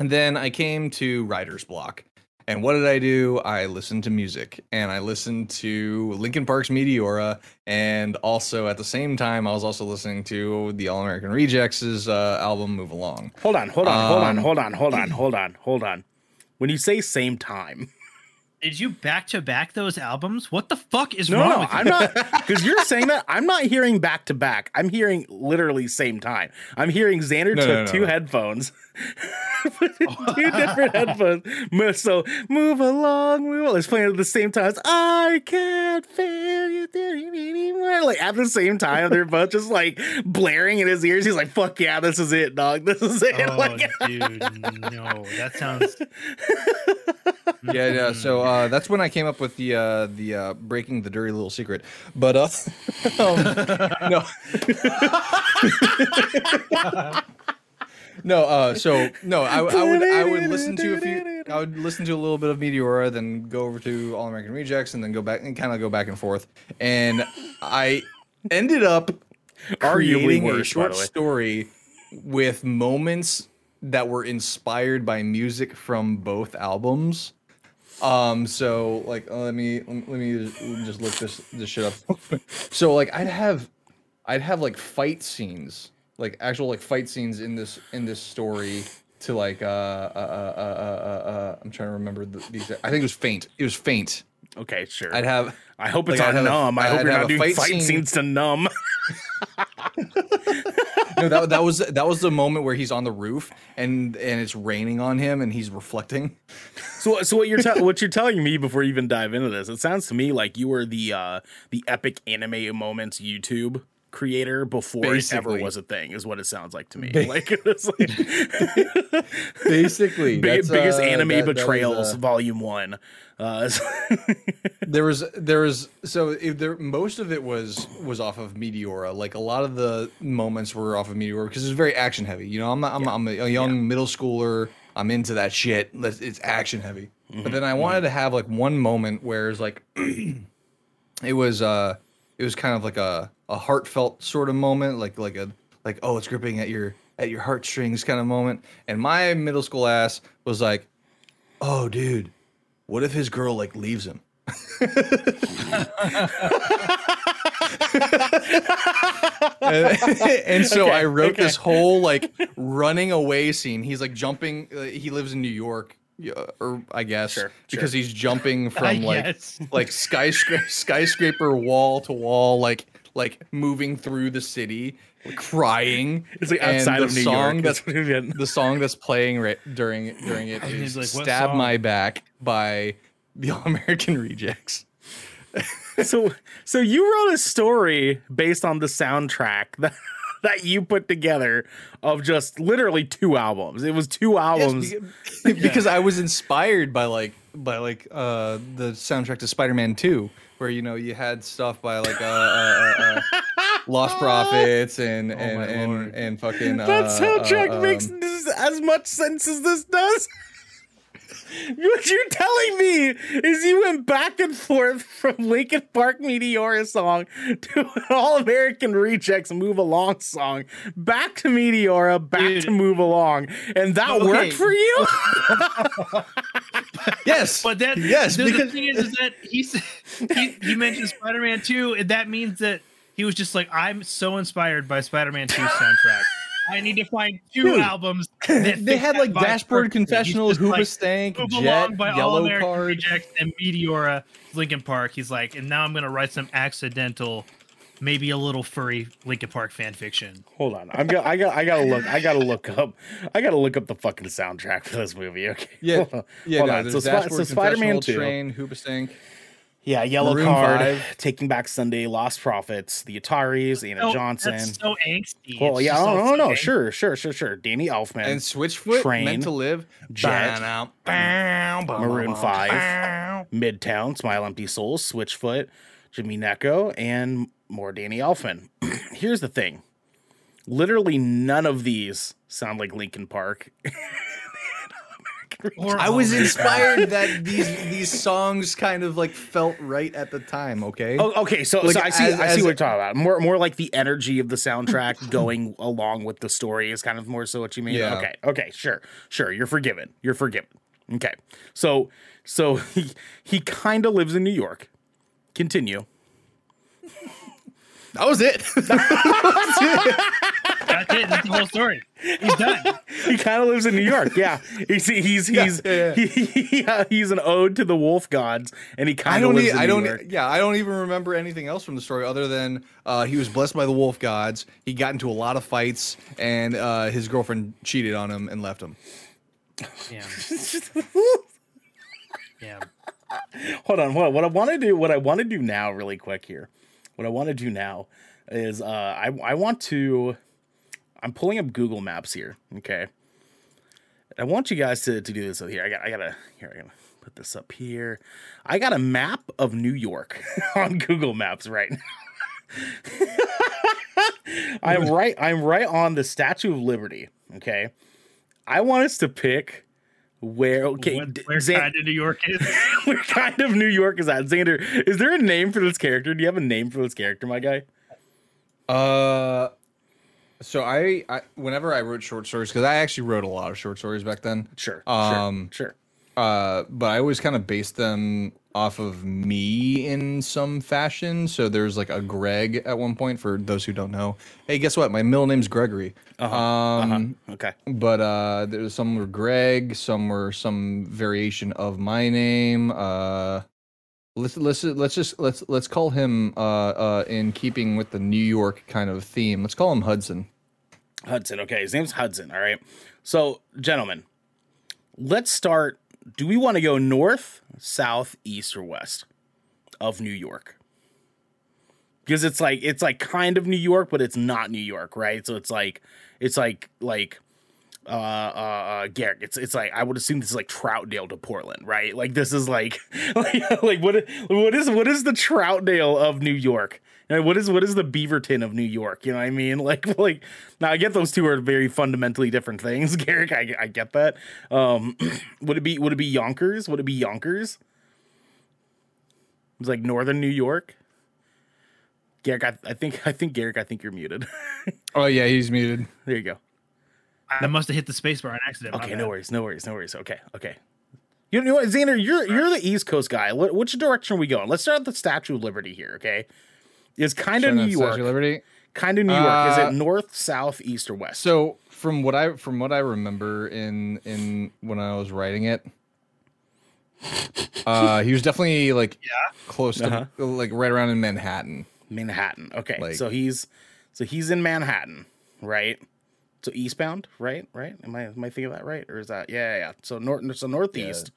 And then I came to writer's block. And what did I do? I listened to music and I listened to Linkin Park's Meteora. And also at the same time, I was also listening to the All American Rejects' uh, album Move Along. Hold on, hold on, hold on, Um, hold on, hold on, hold on, hold on. When you say same time, Did you back to back those albums? What the fuck is no, wrong no, with I'm not because you're saying that. I'm not hearing back to back. I'm hearing literally same time. I'm hearing Xander No, took no, no, two no. headphones, two different headphones. So move along, move along. It's playing at the same time. It's, I can't feel you anymore. Like at the same time, they're both just like blaring in his ears. He's like, "Fuck yeah, this is it, dog. This is it." Oh, like, dude, no, that sounds. Yeah, yeah. So uh, that's when I came up with the uh, the uh, breaking the dirty little secret. But uh, um, no, no. Uh, so no, I, I would I would listen to a few. I would listen to a little bit of Meteora, then go over to All American Rejects, and then go back and kind of go back and forth. And I ended up creating worse, a short story with moments that were inspired by music from both albums. Um, so like, uh, let me let me just, just look this this shit up. so like, I'd have I'd have like fight scenes, like actual like fight scenes in this in this story to like uh uh uh uh, uh, uh I'm trying to remember the, the exact. I think it was faint. It was faint. okay, sure. I'd have I hope it's Like, on I'd numb. I hope I'd you're not doing fight fight scene- scenes to numb. no that that was that was the moment where he's on the roof and and it's raining on him and he's reflecting. So, so what you're te- what you're telling me before you even dive into this? It sounds to me like you were the uh, the epic anime moments YouTube creator before it ever was a thing. Is what it sounds like to me. Ba- like like Basically, big, that's, biggest uh, anime that- that is, betrayals, uh, Volume One. Uh, there was there was so if there most of it was was off of Meteora. Like a lot of the moments were off of Meteora because it's very action heavy. You know, I'm I'm, I'm a young middle schooler. I'm into that shit. It's action heavy. But then I wanted to have like one moment where it's like it was uh it was kind of like a a heartfelt sort of moment, like like a like oh it's gripping at your at your heartstrings kind of moment. And my middle school ass was like, oh dude, what if his girl like leaves him? and, and so Okay, I wrote okay. this whole like running away scene. He's like jumping. Uh, he lives in New York, yeah, or I guess Sure, because he's jumping from like like skyscraper skyscraper wall to wall, like like moving through the city, crying. It's like And outside the of New song York. That's That's what we the song that's playing right during during it And is he's like, "What "Stab song?" My Back" by the All American Rejects. so so you wrote a story based on the soundtrack that that you put together of just literally two albums. It was two albums. because, because I was inspired by like by like uh the soundtrack to Spider-Man 2 where you know you had stuff by like uh, uh, uh, uh Lost Prophets and and my and, lord. and fucking that uh, soundtrack uh, makes um, this as much sense as this does. what you're telling me is you went back and forth from Linkin Park Meteora song to an All American Rejects Move Along song, back to Meteora, back Dude. to Move Along, and that Okay. worked for you. yes But that yes the, the because thing is, is that he said- he he mentioned Spider-Man Two, and that means that he was just like, I'm so inspired by Spider-Man 2 soundtrack. I need to find two Dude, albums. That they had like vibe Dashboard perfectly. He's Confessional, just like, Hoobastank, Jet, Along by Yellow American Card. Rejects and Meteora, Linkin Park. He's like, and now I'm gonna write some accidental, maybe a little furry Linkin Park fan fiction. Hold on, I'm go- I got I gotta look I gotta look up I gotta look up the fucking soundtrack for this movie. Okay, Yeah, yeah. Hold no, on. So, Spi- so Spider-Man Confessional, two, Train, Hoobastank. Yeah, Yellow Maroon Card, 5. Taking Back Sunday, Lost Prophets, The Ataris, Anna Oh, Johnson. That's so angsty. Well, It's yeah, just oh, oh, no, no, no, sure, sure, sure, sure. Danny Elfman, And Switchfoot, Train, Meant to Live, Jet, Bow, bow, bow, Maroon bow, Five, bow. Midtown, Smile Empty Souls, Switchfoot, Jimmy Necco, and more Danny Elfman. Here's the thing: literally none of these sound like Linkin Park. Or I was inspired that these these songs kind of like felt right at the time. Okay. Oh, okay, so, Like, so I see, as- I see what you're talking about. More, more like the energy of the soundtrack going along with the story is kind of more so what you mean. Yeah. Okay, okay, sure, sure. You're forgiven. You're forgiven. Okay, so, so he he kind of lives in New York. Continue. That was it. That's it. That's the whole story. He's done. He kind of lives in New York. Yeah, he's he's he's yeah, yeah. He, he- he's an ode to the wolf gods, and he kind of lives e- in I New don't. York. Yeah, I don't even remember anything else from the story other than uh, he was blessed by the wolf gods. He got into a lot of fights, and uh, his girlfriend cheated on him and left him. Yeah. Yeah. hold on, hold on. What I want to do, what I want to do now, really quick here. What I want to do now is, uh, I I want to. I'm pulling up Google Maps here. Okay. I want you guys to, to do this. So here, I got, I gotta, here, I gotta put this up here. I got a map of New York on Google Maps right now. I'm right. I'm right on the Statue of Liberty. Okay. I want us to pick where. Okay, What, where Zan- kind of New York is? where kind of New York is that? Xander, is there a name for this character? Do you have a name for this character, my guy? Uh, so I, I whenever I wrote short stories because I actually wrote a lot of short stories back then. Sure. Um, sure. Sure. Uh, but I always kind of based them off of me in some fashion. So there's like a Greg at one point. For those who don't know, hey, guess what? My middle name's Gregory. Uh Um, Okay. but uh, there's some were Greg, some were some variation of my name. Uh, let's let's let's just let's let's call him uh uh in keeping with the New York kind of theme. Let's call him Hudson. Hudson. Okay. His name's Hudson. All right. So, gentlemen, let's start. Do we want to go north, south, east, or west of New York? Because it's like it's like kind of New York, but it's not New York, right? So it's like it's like like uh uh, uh Garrick. It's it's like I would assume this is like Troutdale to Portland, right? Like this is like like, like what what is what is the Troutdale of New York? And what is what is the Beaverton of New York? You know what I mean? Like like now I get those two are very fundamentally different things, Garrick. I, I get that. Um, would it be would it be Yonkers? Would it be Yonkers? It's like northern New York. Garrick, I, I think I think Garrick, I think you're muted. Oh yeah, he's muted. there you go. I must have hit the spacebar on accident. Okay, no worries, no worries, no worries. Okay, okay. You know what, Xander, you're you're the East Coast guy. What, which direction are we going? Let's start at the Statue of Liberty here. Okay, it's kind of New that Statue of York, Liberty. kind of New York. Is Uh, it north, south, east, or west? So from what I from what I remember in in when I was writing it, uh, he was definitely like Yeah. close to Uh-huh. like right around in Manhattan. Manhattan. Okay, Like- so he's so he's in Manhattan, right? So eastbound, right? Right? Am I am I thinking of that right, or is that yeah yeah? yeah. So north, so northeast.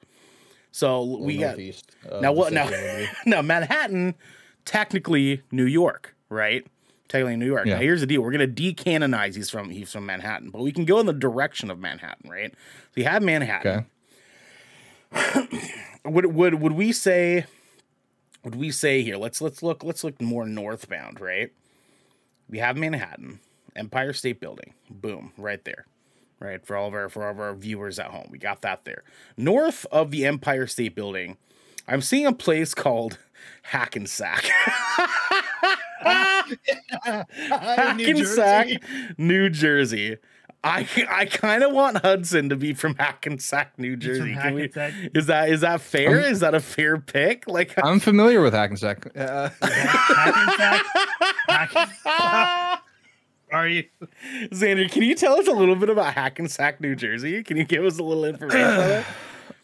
So we got Northeast of now what now? Statue of Liberty. now Manhattan, technically New York, right? Technically New York. Now here's the deal: we're gonna decanonize he's from he's from Manhattan, but we can go in the direction of Manhattan, right? So you have Manhattan. Okay. Would would would we say? Would we say here? Let's let's look let's look more northbound, right? We have Manhattan, Empire State Building, boom, right there, right for all of our for all of our viewers at home. We got that there. North of the Empire State Building, I'm seeing a place called Hackensack. Hackensack, New Jersey. I I kind of want Hudson to be from Hackensack, New Jersey. Can we, is that is that fair? is that a fair pick? Like, I'm familiar with Hackensack. Uh, Hackensack. Hack- Are you? Xander, can you tell us a little bit about Hackensack, New Jersey? Can you give us a little information on it?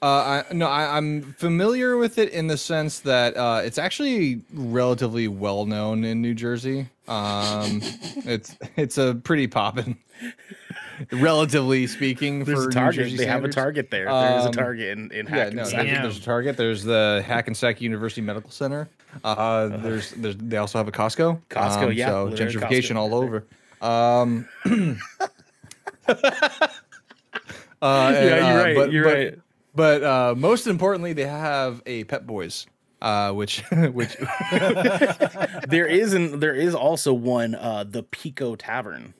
Uh, I, no, I, I'm familiar with it in the sense that uh, it's actually relatively well known in New Jersey. Um, it's it's a pretty poppin', relatively speaking. There's for a target. New Jersey They have a target. target there. there is a Um, target in, in Yeah, no, Hackensack. there's, there's a Target. There's the Hackensack University Medical Center. Uh, there's, there's they also have a Costco. Costco, Um, yeah, So gentrification Costco. all over. Um, uh, and, Yeah, you're uh, right. but- you're but- right. But uh, most importantly, they have a Pet Boys, uh, which which There is an, there is also one, uh, the Pico Tavern.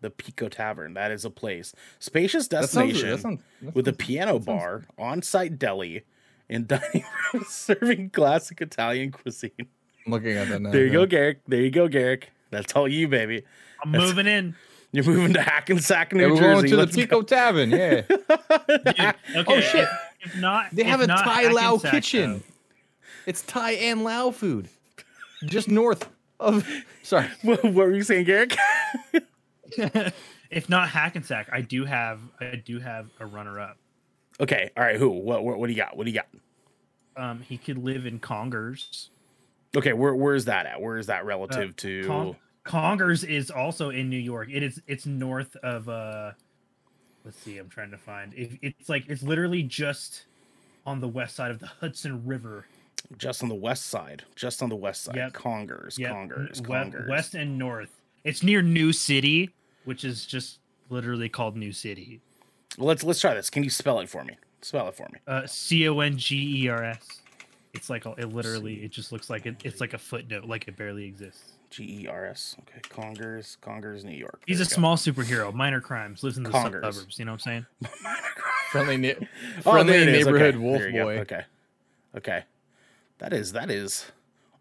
The Pico Tavern. That is a place. Spacious destination that sounds- that with a piano bar, on-site deli, and dining room serving classic Italian cuisine. I'm looking at that now. There you yeah. go, Garrick. There you go, Garrick. That's all you, baby. I'm moving in. You're moving to Hackensack, New Yeah, we're Jersey. going to the Let's go. Pico Tavern. Yeah, Dude, okay, shit. If, if not, they if have a not Thai Lao Hackensack, kitchen. It's Thai and Lao food, just north of. Sorry. What, what were you saying, Garrick? if not Hackensack, I do have I do have a runner up. okay, all right. Who? What, what? What do you got? What do you got? Um, he could live in Congers. Okay, where where's that at? Where is that relative Uh, to? Con- Congers is also in New York. It is it's north of uh let's see, I'm trying to find. It, it's like it's literally just on the west side of the Hudson River. just on the west side. Just on the west side. Yep. Congers. Yep, Congers. Congers. west and north. It's near New City, which is just literally called New City. Let's let's try this. Can you spell it for me? Spell it for me. Uh C O N G E R S. It's like it literally it just looks like it, it's like a footnote, like it barely exists. G E R S. Okay. Congers. Congers, New York. He's There a go. small superhero, minor crimes, lives in the Congers. suburbs. You know what I'm saying? Friendly, ne- Oh, friendly there it is. neighborhood okay. wolf There you go. boy. Okay. Okay. That is that is.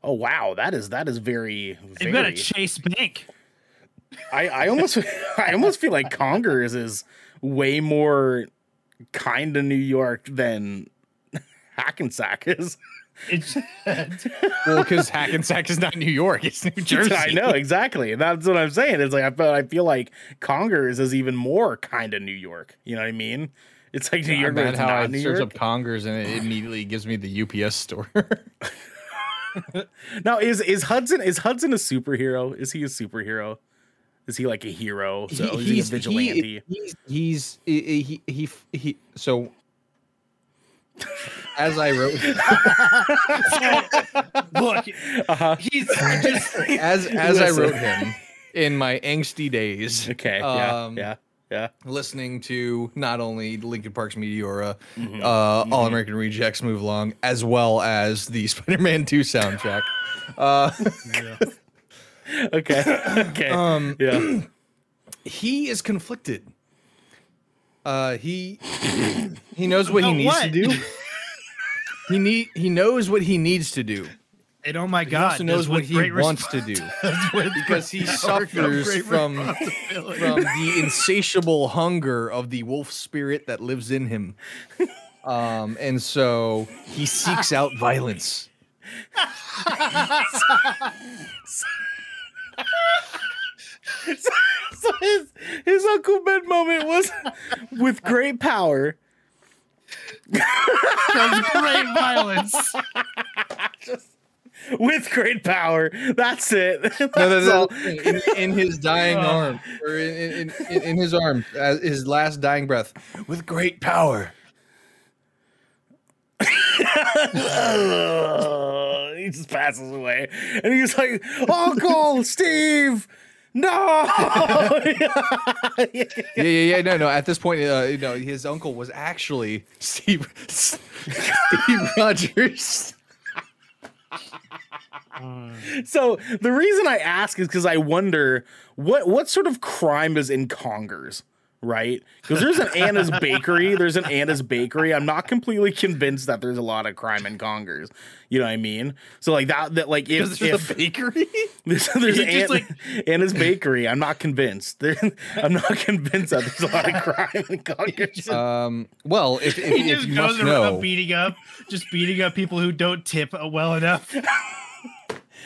Oh wow, that is that is very. They've got a Chase Bank. I, I almost I almost feel like Congers is way more kind of New York than Hackensack is. It's Well, because Hackensack is not New York; it's New Jersey. I know exactly. and That's what I'm saying. It's like I feel I feel like Congers is even more kind of New York. You know what I mean? It's like New I York, but bet it's how I New search York. up Congers and it immediately gives me the UPS store. Now is is Hudson is Hudson a superhero? Is he a superhero? Is he like a hero? So is he a vigilante? he's he's he he, he, he so as I wrote him. look. uh-huh. He's just as as I wrote him in my angsty days. Okay. Yeah. um, yeah. Yeah. Listening to not only Linkin Park's Meteora, Mhm. uh, All American Rejects Move Along, as well as the Spider-Man 2 soundtrack. Uh, Okay. Okay. um, yeah. he is conflicted. Uh, he he knows what he About needs to do. He need he knows what he needs to do, And oh my He god, also knows what he great wants to do because he great power comes suffers from from the insatiable hunger of the wolf spirit that lives in him. Um, and so he seeks out violence. so his his Uncle Ben moment was with great power. Comes great violence. With great power. That's it. That's No, no, all. in, in his dying oh. arm, or in, in, in, in his arm, as his last dying breath, with great power. He just passes away, and he's like, "Uncle Steve, no!" Yeah, yeah, yeah. No, no. At this point, uh, you know, his uncle was actually Steve, Steve Rogers. so the reason I ask is because I wonder what what sort of crime is in Congers, right? Because there's an Anna's Bakery. There's an Anna's Bakery. I'm not completely convinced that there's a lot of crime in Congers. You know what I mean? So like that that like if, there's if bakery. There's, there's It's just like- Anna's Bakery. I'm not convinced. There, I'm not convinced that there's a lot of crime in Congers. Um. Well, if, if, He if just you goes must around know, beating up, just beating up people who don't tip well enough.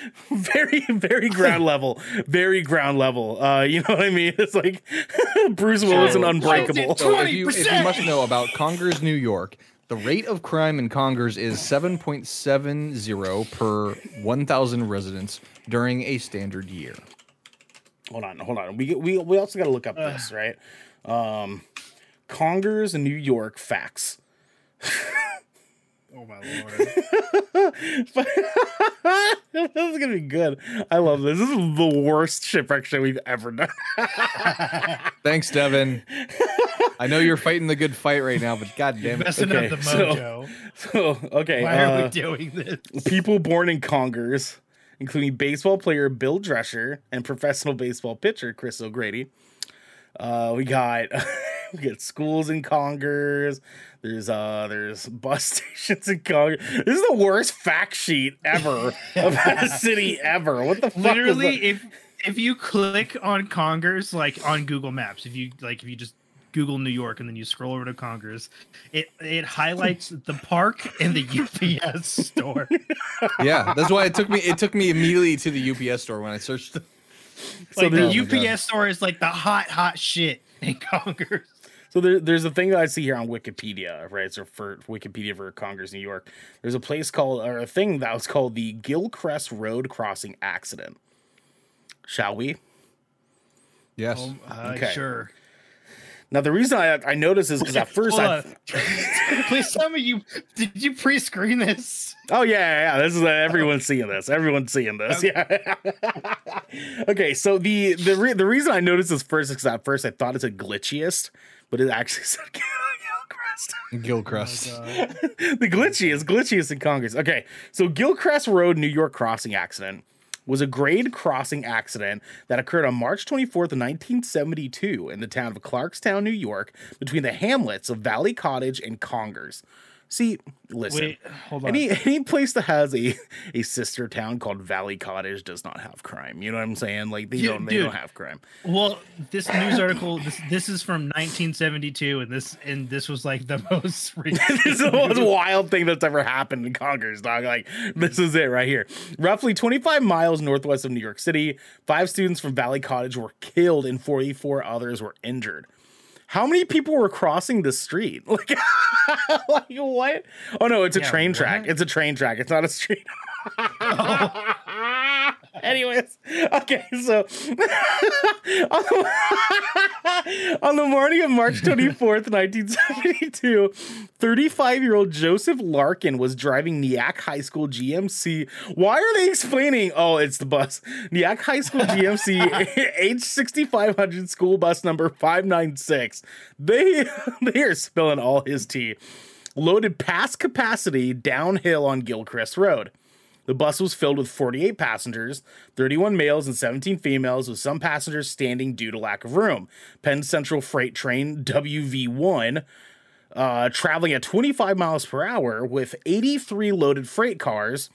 very, very ground level. Very ground level. Uh, you know what I mean? It's like Bruce Willis and So- Unbreakable. So if you, if you must know about Congers, New York, the rate of crime in Congers is 7.70 per 1,000 residents during a standard year. Hold on, hold on. We we we also got to look up this right. Um, Congers New York facts. Oh my lord! this is gonna be good. I love this. This is the worst shipwreck show we've ever done. Thanks, Devin. I know you're fighting the good fight right now, but god damn it. Messing Okay, up the so- mojo. So okay, Why are uh, we doing this? people born in Congers, including baseball player Bill Drescher and professional baseball pitcher Chris O'Grady. Uh, we got we got schools in Congers. There's uh there's bus stations in Congers. This is the worst fact sheet ever about a city ever. What the fuck? Literally, if if you click on Congers, like on Google Maps, if you like, if you just Google New York and then you scroll over to Congers, it it highlights the park and the UPS store. Yeah, that's why it took me. It took me immediately to the UPS store when I searched. So like there- the Oh. UPS store is like the hot hot shit in Congers. So there, there's a thing that I see here on Wikipedia, right? So for Wikipedia for Congers, New York, there's a place called or a thing that was called the Gilchrist Road Crossing Accident. Shall we? Yes. Um, uh, Okay. Sure. Now the reason I I noticed is because at first I. Please tell me you did you pre-screen this? oh yeah yeah, yeah this is uh, everyone's seeing this everyone's seeing this yeah okay so the the re- the reason I noticed this first is 'cause at first I thought it's a glitchiest but it actually said Gilchrist. Gilchrist. Oh the glitchiest, glitchiest in Congers. Okay, so Gilchrist Road, New York crossing accident was a grade crossing accident that occurred on March 24th, 1972, in the town of Clarkstown, New York, between the hamlets of Valley Cottage and Congers. See, listen. Wait, hold on. Any any place that has a a sister town called Valley Cottage does not have crime. You know what I'm saying? Like they don't they dude. don't have crime. Well, this news article this this is from 1972, and this and this was like the most this is the most wild thing that's ever happened in Congers, dog. Like, this is it right here. Roughly 25 miles northwest of New York City, five students from Valley Cottage were killed and 44 others were injured. How many people were crossing the street? Like, like what? Oh no, it's a Yeah, train what? track. It's a train track. It's not a street. Anyways, okay, so on the, on the morning of March 24th, 1972, 35 year old Joseph Larkin was driving Nyack High School GMC. Why are they explaining? Oh, it's the bus. Nyack High School GMC H6500 school bus number 596. They, they are spilling all his tea. Loaded past capacity downhill on Gilchrist Road. The bus was filled with 48 passengers, 31 males and 17 females, with some passengers standing due to lack of room. Penn Central Freight Train WV1, uh, traveling at 25 miles per hour with 83 loaded freight cars,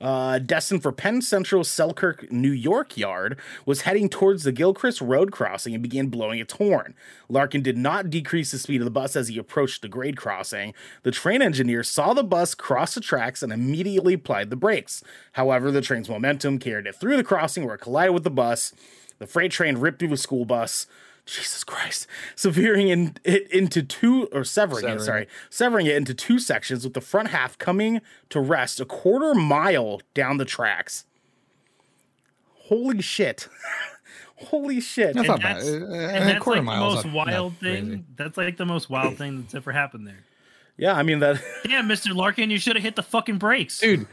uh, destined for Penn Central Selkirk, New York yard, was heading towards the Gilchrist Road crossing and began blowing its horn. Larkin did not decrease the speed of the bus as he approached the grade crossing. The train engineer saw the bus cross the tracks and immediately applied the brakes. However, the train's momentum carried it through the crossing where it collided with the bus. The freight train ripped through the school bus. Jesus Christ, severing in, it into two or severing, Severing. it, sorry, severing it into two sections with the front half coming to rest a quarter mile down the tracks. Holy shit. Holy shit. That's And not that's, Uh, and a that's quarter like the most wild not thing. crazy. That's like the most wild thing that's ever happened there. Yeah, I mean that Yeah, Mr. Larkin, you should have hit the fucking brakes. dude.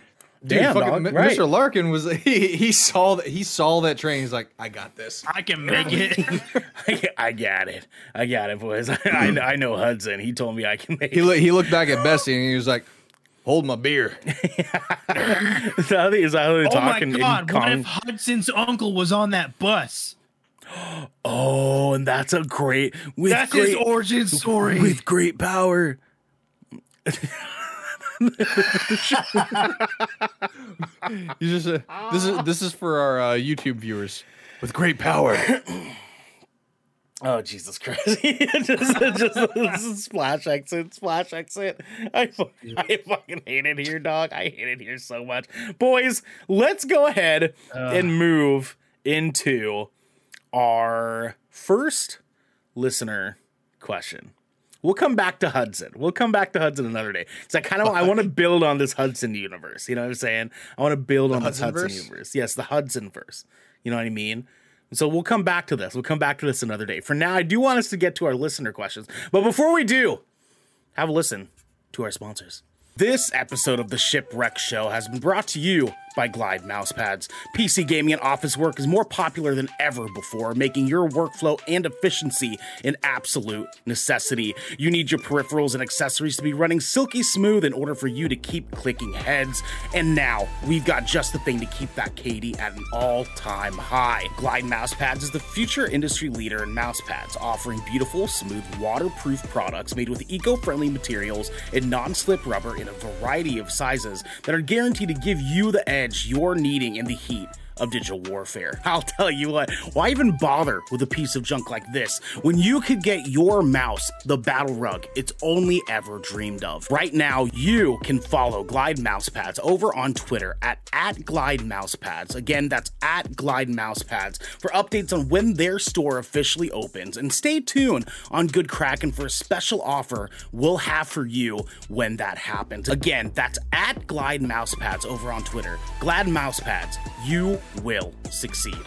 Dude, Damn, fucking dog, M- right. Mr. Larkin was he, he saw that he saw that train. He's like, I got this. I can make it. I got it. I got it, boys. I, I, know- I know Hudson. He told me I can make He loo- he looked back at Bessie and he was like, "Hold my beer." Is that is that how they're oh my talking in god, what if Hudson's uncle was on that bus? Oh, and that's a great with That's great his origin story. with great power. You just uh, this is this is for our uh, YouTube viewers with great power. Oh Jesus Christ! just, just, just splash exit, splash exit. I, I fucking hate it here, dog. I hate it here so much. Boys, let's go ahead and move into our first listener question. We'll come back to Hudson. We'll come back to Hudson another day. Because I kind of I want to build on this Hudson universe. You know what I'm saying? I want to build on this Hudson universe. Yes, the Hudson verse. You know what I mean? So we'll come back to this. We'll come back to this another day. For now, I do want us to get to our listener questions. But before we do, have a listen to our sponsors. This episode of the Shipwreck Show has been brought to you by Glide Mousepads. PC gaming and office work is more popular than ever before, making your workflow and efficiency an absolute necessity. You need your peripherals and accessories to be running silky smooth in order for you to keep clicking heads. And now we've got just the thing to keep that KD at an all time high. Glide Mousepads is the future industry leader in mousepads, offering beautiful, smooth, waterproof products made with eco friendly materials and non slip rubber in a variety of sizes that are guaranteed to give you the edge you're needing in the heat of digital warfare. I'll tell you what, why even bother with a piece of junk like this when you could get your mouse the battle rug it's only ever dreamed of? Right now, you can follow Glide Mousepads over on Twitter at, at Glide Mousepads. Again, that's at Glide Mousepads for updates on when their store officially opens. And stay tuned on Good Kraken for a special offer we'll have for you when that happens. Again, that's at Glide Mousepads over on Twitter. Glad Mousepads, you will succeed.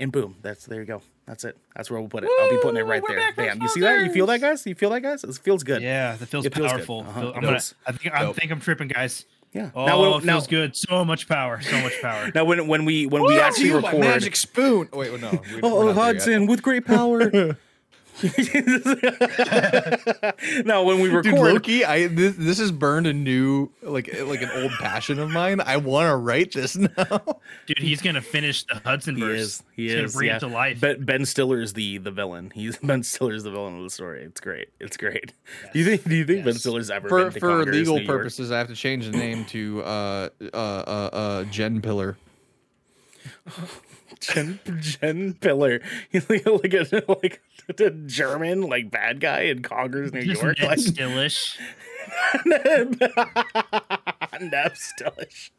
And boom, that's there you go. That's it. That's where we'll put it. I'll be putting it right we're there. Bam. You see that? You feel that, guys? You feel that, guys? It feels good. Yeah, that feels It feels powerful. Uh-huh. Feel- I'm gonna. I think I think I'm tripping, guys. Yeah. Oh, now, when, it now, feels good. So much power. So much power. now when when we when we actually record, magic spoon. Oh, wait, no. we- oh not there yet. Hudson with great power. now when we record, Dude, Loki, I this, this has burned a new like like an old passion of mine. I want to write this now. Dude, he's gonna finish the Hudson he verse. is. He he's is. gonna bring yeah. it to life. Ben, ben Stiller is the the villain. He's Ben Stiller is the villain of the story. It's great. It's great. Do you think? Do you think Ben Stiller's ever for been to for Congers, legal New York? purposes, I have to change the name to uh uh uh, uh Jen Pillar. Jen, Jen Pillar. He's like, like a like a German like bad guy in Congers, New York. Ned Like Stillish. Neb Stillish.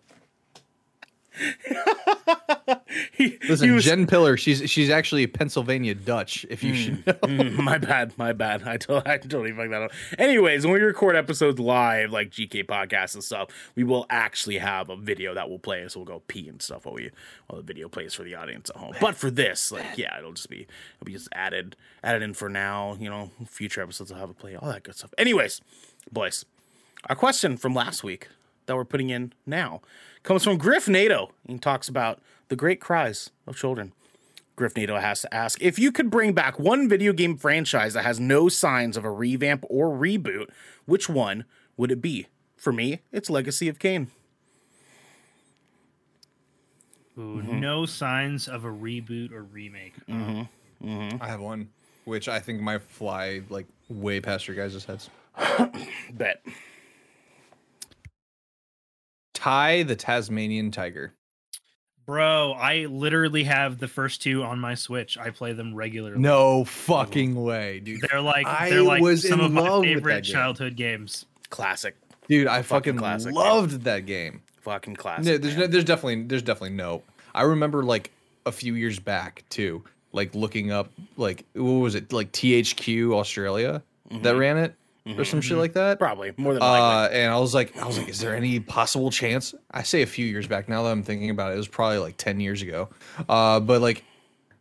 he, Listen, he was- Jen Pillar, she's she's actually a Pennsylvania Dutch. If you should know. Mm, my bad, my bad. I, to- I totally fucked that up. Anyways, when we record episodes live, like GK podcasts and stuff, we will actually have a video that will play. So we'll go pee and stuff while we while the video plays for the audience at home. But for this, like, yeah, it'll just be it'll be just added added in for now. You know, future episodes will have it play all that good stuff. Anyways, boys, our question from last week that we're putting in now comes from Griffnado and talks about the great cries of children. Griffnado has to ask if you could bring back one video game franchise that has no signs of a revamp or reboot, which one would it be? For me, it's Legacy of Kain. Ooh, Mm-hmm. no signs of a reboot or remake. I have one, which I think might fly like way past your guys' heads. Bet. Ty the Tasmanian Tiger. Bro, I literally have the first two on my Switch. I play them regularly. No fucking way, dude. They're like I they're like was some in of my love with favorite game. childhood games. Classic. Dude, I Fucking fucking classic, loved that game. Fucking classic. No, there's no, there's definitely there's definitely no. I remember like a few years back too, like looking up like what was it like THQ Australia that mm-hmm. ran it or some shit like that. Probably more than likely. Uh, and I was like, I was like, is there any possible chance? I say a few years back. Now that I'm thinking about it, it was probably like ten years ago. Uh, but like,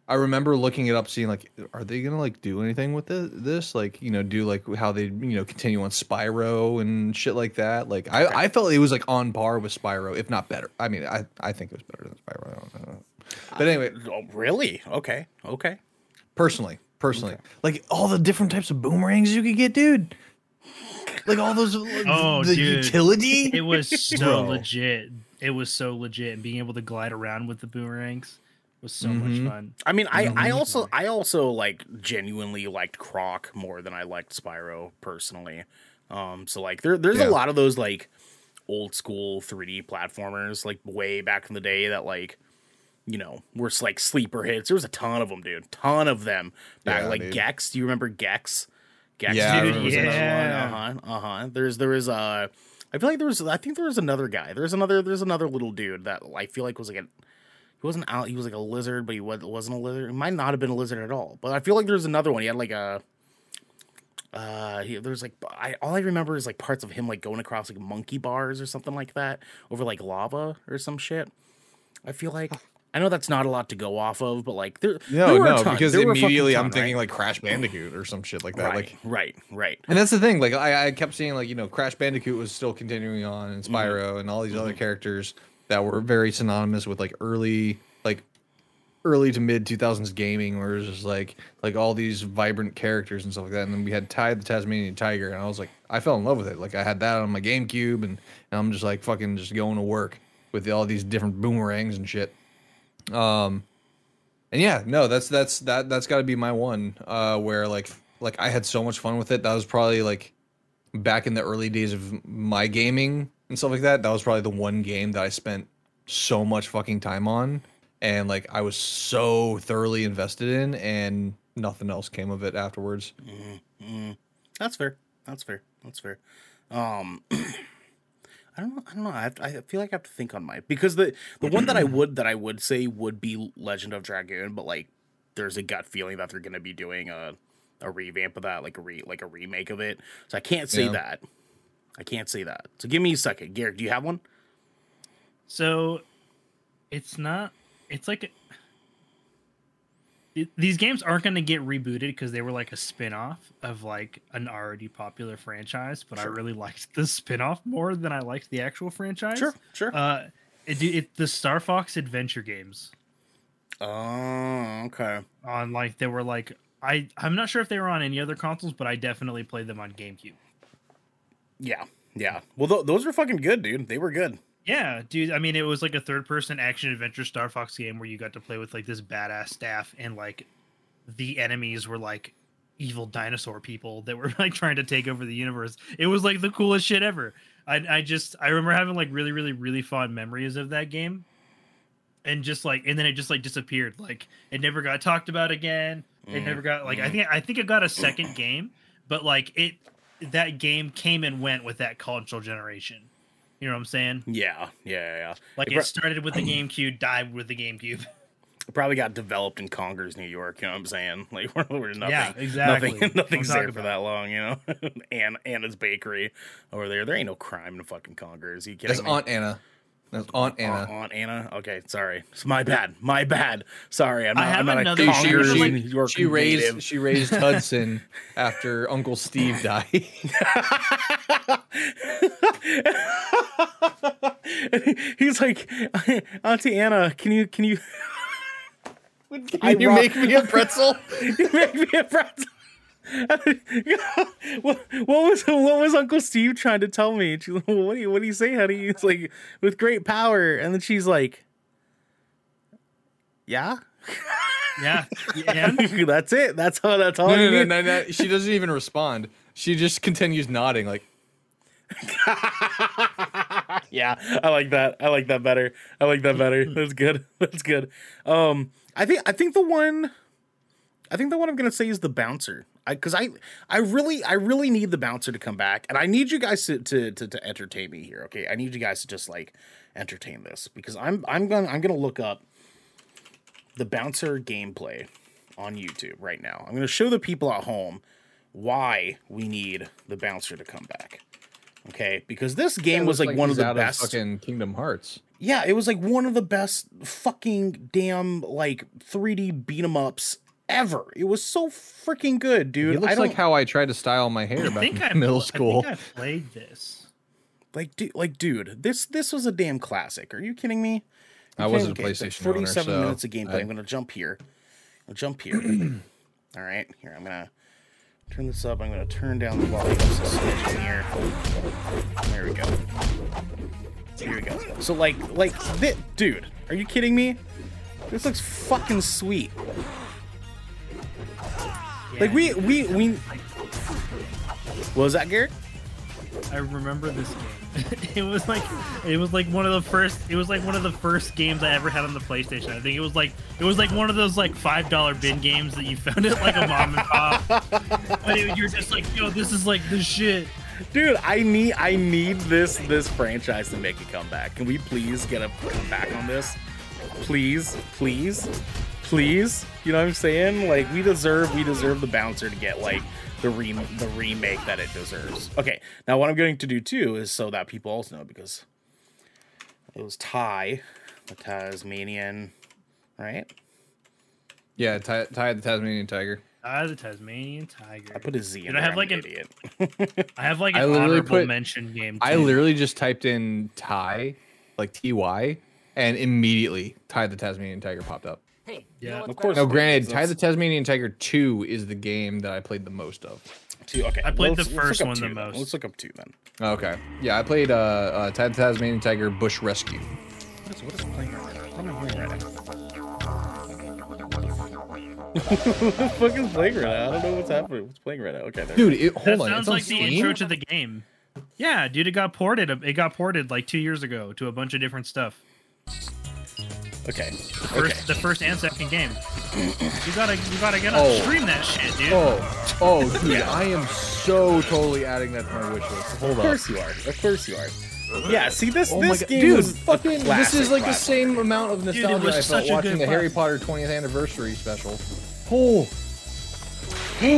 I remember looking it up, seeing like, are they gonna like do anything with this? This like, you know, do like how they you know continue on Spyro and shit like that. Like, I I felt it was like on par with Spyro, if not better. I mean, I I think it was better than Spyro. I don't know. But anyway, Oh, really? Okay. Okay. personally, personally, like all the different types of boomerangs you could get, dude. Like all those, Oh, the dude. utility. It was so legit. It was so legit, and being able to glide around with the boomerangs was so much Mhm. fun. I mean, I, I also I also like genuinely liked Croc more than I liked Spyro personally. Um, so like there there's Yeah. a lot of those like old school 3D platformers like way back in the day that like you know were like sleeper hits. There was a ton of them, dude. Ton of them back Yeah, like dude. Gex. Do you remember Gex? Gex, Yeah, dude, was another Yeah. Uh huh. Uh huh. There's there was uh I feel like there was I think there was another guy. There's another there's another little dude that I feel like was like a he wasn't out. He was like a lizard, but he was, wasn't a lizard. He might not have been a lizard at all. But I feel like there's another one. He had like a. Uh, he, there's like I all I remember is like parts of him like going across like monkey bars or something like that over like lava or some shit. I feel like I know that's not a lot to go off of, but like there, No, there no, because There were a fucking immediately ton, I'm thinking right? like Crash Bandicoot or some shit like that. right, Like, right, right. and that's the thing. Like, I, I kept seeing like you know Crash Bandicoot was still continuing on, and Mm-hmm. Spyro, and all these other characters that were very synonymous with like early like early to mid 2000s gaming, where it was just like like all these vibrant characters and stuff like that. And then we had Ty the Tasmanian Tiger, and I was like, I fell in love with it. Like, I had that on my GameCube, and, and I'm just like fucking just going to work with all these different boomerangs and shit. Um, and yeah, no, that's that's that that's got to be my one. Uh, where like like I had so much fun with it. That was probably like back in the early days of my gaming and stuff like that. That was probably the one game that I spent so much fucking time on, and like I was so thoroughly invested in, and nothing else came of it afterwards. That's fair. That's fair. That's fair. Um, I don't know. I don't know. I, have to, I feel like I have to think on my because the the one that I would that I would say would be Legend of Dragoon, but like there's a gut feeling that they're going to be doing a a revamp of that, like a re like a remake of it. So I can't say Yeah. that. I can't say that. So give me a second, Garrick. Do you have one? So it's not. It's like. These games aren't going to get rebooted because they were like a spin-off of like an already popular franchise, but I really liked the spin-off more than I liked the actual franchise. Sure, sure. Uh, it, it the Star Fox Adventure games Oh, okay. on like they were like I I'm not sure if they were on any other consoles, but I definitely played them on GameCube. Yeah, yeah. Well, th- those were fucking good, dude. They were good. Yeah, dude. I mean, it was like a third-person action adventure Star Fox game where you got to play with like this badass staff, and like the enemies were like evil dinosaur people that were like trying to take over the universe. It was like the coolest shit ever. I I just I remember having like really really really fond memories of that game, and just like and then it just like disappeared. Like it never got talked about again. It mm, never got like I mm. think I think it got a second game, but like it that game came and went with that console generation. You know what I'm saying? Yeah, yeah, yeah. yeah. Like It it pro- started with the GameCube, died with the GameCube. It probably got developed in Congers, New York. You know what I'm saying? Like we're, we're nothing. Yeah, exactly. Nothing, That's nothing's there for about. that long. You know, and Anna's Bakery over there. There ain't no crime in fucking Congers. you kidding That's me? Aunt Anna. That's Aunt Anna. Aunt, Aunt Anna. Okay, sorry. It's my bad. My bad. Sorry. I'm I not, have I'm not another- a she, Congers, she- New she raised she raised Hudson after Uncle Steve died. He's like, Auntie Anna, can you can you? Can you make me a pretzel? you make me a pretzel. what, what was what was Uncle Steve trying to tell me? She, what do you what do you say, honey? It's like with great power, and then she's like, "Yeah, Yeah, and that's it. That's all. That's all No, no, no, no, no. She doesn't even respond. She just continues nodding, like yeah, I like that. I like that better. I like that better. That's good. That's good. Um, I think I think the one, I think the one I'm gonna say is the bouncer. I because I I really I really need the bouncer to come back, and I need you guys to to to, to entertain me here. Okay, I need you guys to just like entertain this because I'm I'm gonna I'm gonna look up the bouncer gameplay on YouTube right now. I'm gonna show the people at home why we need the bouncer to come back. Okay, because this game was looks like, one of the out best. fucking Kingdom Hearts. Yeah, it was like one of the best fucking damn like 3D beat 'em ups ever. It was so freaking good, dude. He looks I like how I tried to style my hair I back think in I middle I school. think I played this. like dude, like dude, this this was a damn classic. Are you kidding me? I wasn't a okay, like PlayStation owner, 47 so minutes of gameplay. I- I'm gonna jump here. I'll jump here. All right, here I'm gonna turn this up. I'm gonna turn down the volume just a smidgen here. There we go. Here we go. So like like thi- dude, are you kidding me? This looks fucking sweet. Like we we we. What was that, Garrick? I remember this game. it was like it was like one of the first it was like one of the first games I ever had on the PlayStation. I think it was like it was like one of those like five dollar bin games that you found at like a mom and pop. but it, you're just like, yo, this is like the shit. Dude, I need I need this this franchise to make a comeback. Can we please get a comeback on this? Please, please, please. You know what I'm saying? Like we deserve we deserve the bouncer to get like the re- the remake that it deserves. Okay, now what I'm going to do too is so that people also know because it was Ty, the Tasmanian, right? Yeah, Ty, Ty the Tasmanian Tiger. Ah, the Tasmanian Tiger. I put a Z in Dude, I there. have I'm like an an- idiot. I have like I an literally honorable put- mention game. I literally just typed in Ty, like T Y, and immediately Ty the Tasmanian Tiger popped up. Hey, Yeah. Of course. No, granted, Ty the Tasmanian Tiger 2 is the game that I played the most of. two. Okay, I played the let's- let's first look up one the two then. most. Let's look up two then. Okay. Yeah, I played uh, uh Ty the Tasmanian Tiger Bush Rescue. What is, what is playing right now? What am I playing right now? what the fuck is playing right now? I don't know what's happening. What's playing right now? Okay, there. Dude, it, That hold on. sounds It's on like the intro to the game. Yeah, dude, it got ported. It got ported like two years ago to a bunch of different stuff. Okay. First, Okay. the first and second game. You gotta, you gotta get on Oh. stream that shit, dude. Oh, oh, dude, I am so totally adding that to my wish list. Hold Of on. course you are. Of course you are. Yeah. See this. Oh this game dude! was a Fucking, this is like the classic. same amount of nostalgia was I felt watching good the Harry. Potter 20th anniversary special. Oh, Dude,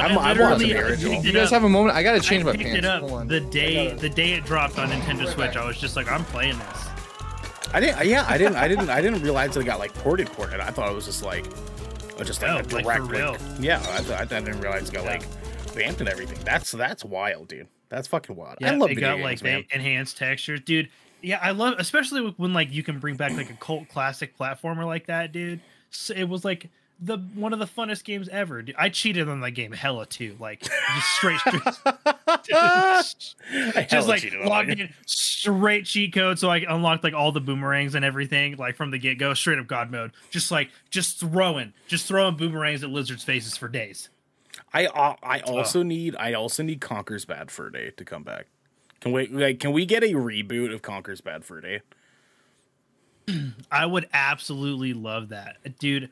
I'm- I I'm literally watching the I you it guys up. have a moment? I gotta change I my picked pants. it up Hold on. the day the day it dropped on Nintendo Switch. I was just like, I'm playing this. I didn't. Yeah, I didn't. I didn't. I didn't realize that it got like ported. Ported. I thought it was just like, uh, just like No, a like, for direct. real. Like, yeah, I, th- I didn't realize it got like vamped and everything. That's that's wild, dude. That's fucking wild. Yeah, I love it got games, like man. enhanced textures, dude. Yeah, I love, especially when like you can bring back like a cult classic platformer like that, dude. So it was like the one of the funnest games ever. Dude. I cheated on that game hella too, like just straight, just Hella like logging in straight cheat code, so I unlocked like all the boomerangs and everything, like from the get go, straight up god mode. Just like just throwing, just throwing boomerangs at lizards' faces for days. I uh, I also need I also need Conker's Bad Fur Day to come back. Can we like can we get a reboot of Conker's Bad Fur Day? I would absolutely love that, dude.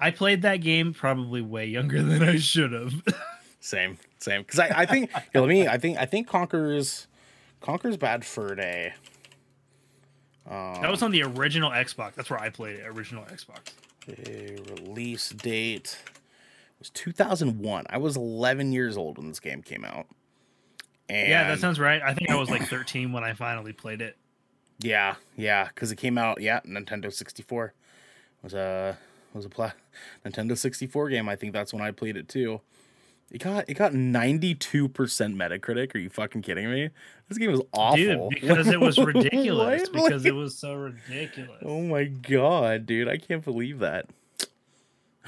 I played that game probably way younger than I should have. Same, same. Because I, I think here, let me I think I think Conker's Conker's Bad Fur Day. that was on the original Xbox. That's where I played it. Original Xbox. Release date was 2001. I was 11 years old when this game came out. And yeah, that sounds right. I think I was like 13 when I finally played it. Yeah, yeah, because it came out. Yeah, Nintendo 64 was a was a pla- Nintendo 64 game. I think that's when I played it too. It got it got 92 percent Metacritic. Are you fucking kidding me? This game was awful, Dude, because it was ridiculous. What? because Like- it was so ridiculous. Oh my god, dude! I can't believe that.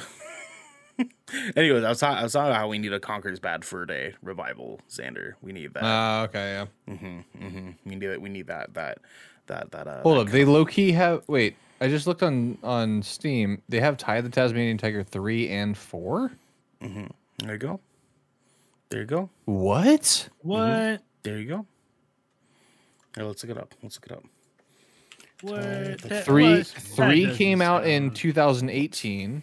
Anyways, I was talking. I was talking about how we need a Conker's Bad Fur Day revival, Xander. We need that. Ah, okay, yeah. hmm We need it. We need that. That. That. That. Uh, Hold that up, they low key have. Wait, I just looked on on Steam. They have Ty the Tasmanian Tiger three and four. Mm-hmm. There you go. There you go. What? Mm-hmm. What? There you go. Here, let's look it up. Let's look it up. What? that Three was- three doesn't came out in 2018.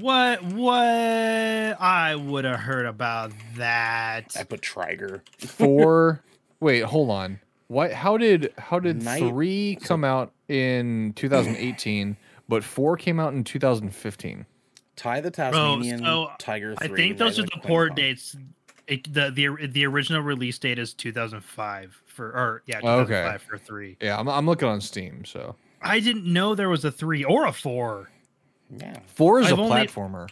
What? What? I would have heard about that. I put Triger. Four. wait, hold on. What? How did how did Night- three come out in 2018, but four came out in 2015? Ty the Tasmanian so Tiger. 3, I think those Night are the Queen port dates. It, the the the original release date is 2005 for or yeah Okay. for three. Yeah, I'm, I'm looking on Steam. So I didn't know there was a three or a four. Yeah. four is I've a only- platformer.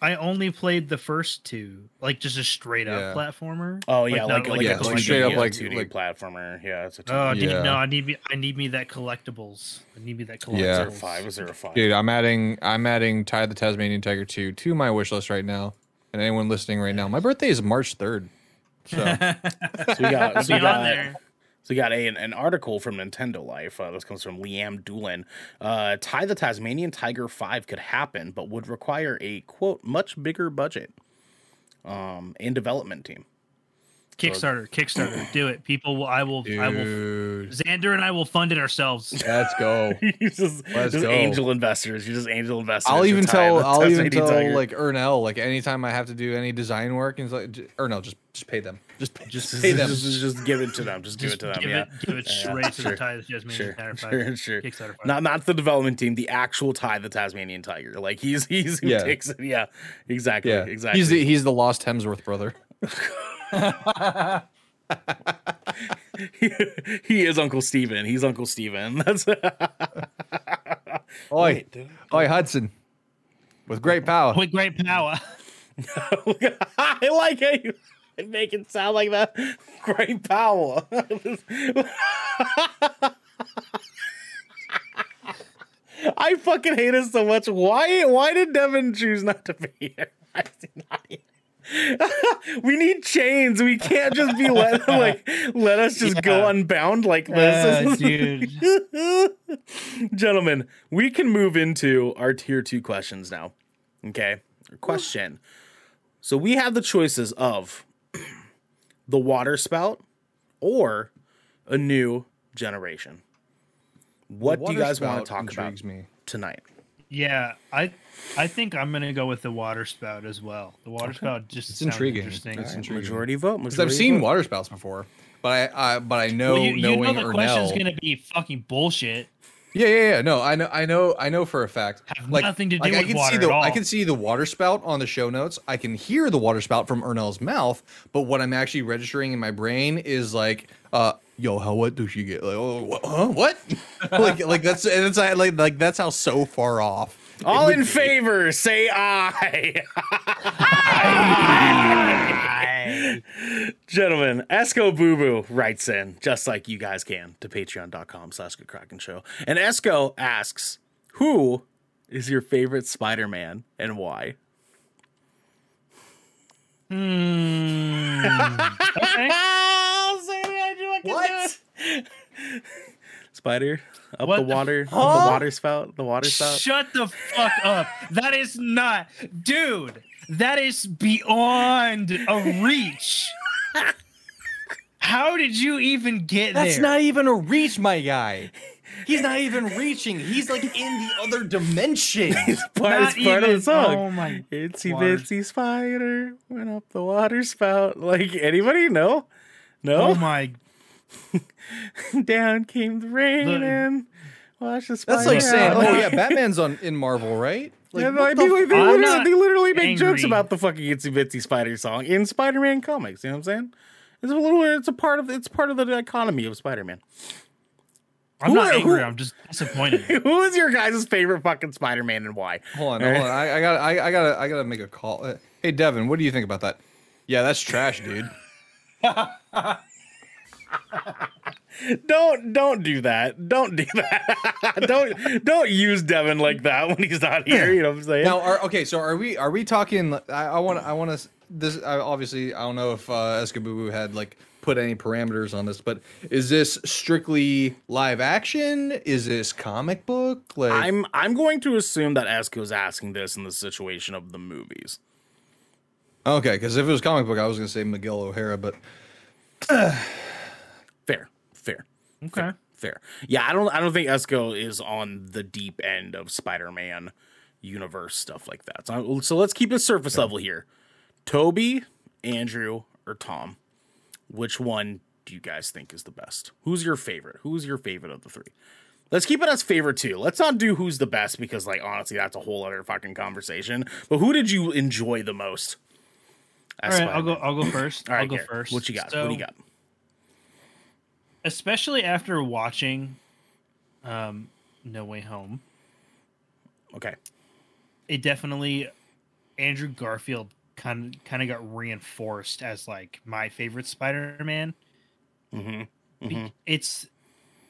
I only played the first two, like just a straight up Yeah. platformer. Oh yeah, like not like, yeah, a like straight up yeah, like- 2D like- platformer. Yeah, it's a 2D. Oh, dude, Yeah. no! I need me. I need me that collectibles. I need me that collectibles. Yeah. Zero five, zero five. Dude, I'm adding I'm adding Ty the Tasmanian Tiger 2 to my wish list right now. And anyone listening right now, my birthday is March 3rd. So So we got, so we got, there. So we got a, an article from Nintendo Life. Uh, this comes from Liam Doolin. Uh, Ty the Tasmanian Tiger 5 could happen, but would require a, quote, much bigger budget um, and development team. Kickstarter, Kickstarter, do it. People will. I will. I will. Xander and I will fund it ourselves. let's go. He's just, Let's just go. angel investors. You're just angel investors. I'll even tell I'll even tell Tiger. like Ernell like anytime I have to do any design work and he's like Ernell just just pay them. Just just just, pay them. just, just, just give it to them. Just give it to them. give yeah. it, give it Yeah, straight to sure. the Ty Jasmine Sure, Tiger sure, sure. Kickstarter. Five. Not not the development team, the actual Ty the Tasmanian Tiger. Like he's he's who Yeah. takes it. Yeah, exactly. yeah. exactly. He's the he's the lost Hemsworth brother. he, he is Uncle Steven. He's Uncle Steven. That's Oi. Wait, dude. Oi Hudson. With great power. with great power. I like how you make it sound like that. Great power. I fucking hate it so much. Why? Why did Devin choose not to be here? I did not even- we need chains. We can't just be let like let us just go unbound like this. dude. Gentlemen, we can move into our tier two questions now. Okay. Question. So we have the choices of the water spout or a new generation. What do you guys want to talk about me. tonight? Yeah, I I think I'm gonna go with the water spout as well. The water spout just It's sounds intriguing. interesting. It's intriguing. Majority vote. Because I've seen vote. water spouts before, but I, I but I know Well, you, you knowing know the question's Ernell. gonna be fucking bullshit. Yeah, yeah, yeah. No, I know, I know, I know for a fact. Have like, nothing to do like, I with can water see the, at all. I can see the water spout on the show notes. I can hear the water spout from Ernell's mouth, but what I'm actually registering in my brain is like, uh, yo, how what does she get? Like, oh, what? Huh? what? like, like that's and it's like, like that's how so far off. All would in be. favor, say aye. Gentlemen, Escobubu writes in, just like you guys can, to patreon.com slash good Kraken show. And Esco asks, Who is your favorite Spider Man and why? Hmm. okay. What? Spider up What the the- water, up the water spout, the water spout. Shut the fuck up. That is not, dude. That is beyond a reach. How did you even get That's there? That's not even a reach, my guy. He's not even reaching. He's like in the other dimension. It's part, Not it's part of the even- song. oh my Itsy water- bitsy spider went up the water spout. Like anybody? No, no. Oh my. Down came the rain Look. and washed the spider. That's like saying, oh yeah, Batman's on in Marvel, right? Like, yeah, what they, the like, they, I'm literally, they literally make jokes about the fucking Itsy Bitsy Spider song in Spider-Man comics. You know what I'm saying? It's a little. It's a part of. It's part of the economy of Spider-Man. I'm Who not are- angry. who- I'm just disappointed. Who is your guys' favorite fucking Spider-Man and why? Hold on, hold on. I, I got, I, I gotta, I gotta make a call. Uh, hey, Devin, what do you think about that? Yeah, that's trash, dude. Don't don't do that. Don't do that. don't don't use Devin like that when he's not here. You know what I'm saying? Now, are, okay, so are we, are we talking? I, I want, I want to. This, I, obviously, I don't know if uh, Escobubu had like put any parameters on this, but is this strictly live action? Is this comic book? Like, I'm I'm going to assume that Esco's asking this in the situation of the movies. okay, because if it was comic book, I was gonna say Miguel O'Hara, but Fair, Okay. Fair. Yeah, I don't I don't think Esco is on the deep end of Spider-Man universe stuff like that. So, uh, so let's keep it surface level here. Toby, Andrew, or Tom? Which one do you guys think is the best? Who's your favorite? Who's your favorite of the three? Let's keep it as favorite too. Let's not do who's the best because like honestly that's a whole other fucking conversation. But who did you enjoy the most? All right, I'll go. I'll go first. All right, I'll go first. What you got? So, what do you got? Especially after watching, um, No Way Home, Okay. it definitely Andrew Garfield kind of kind of got reinforced as like my favorite Spider-Man. Mm-hmm. Be- It's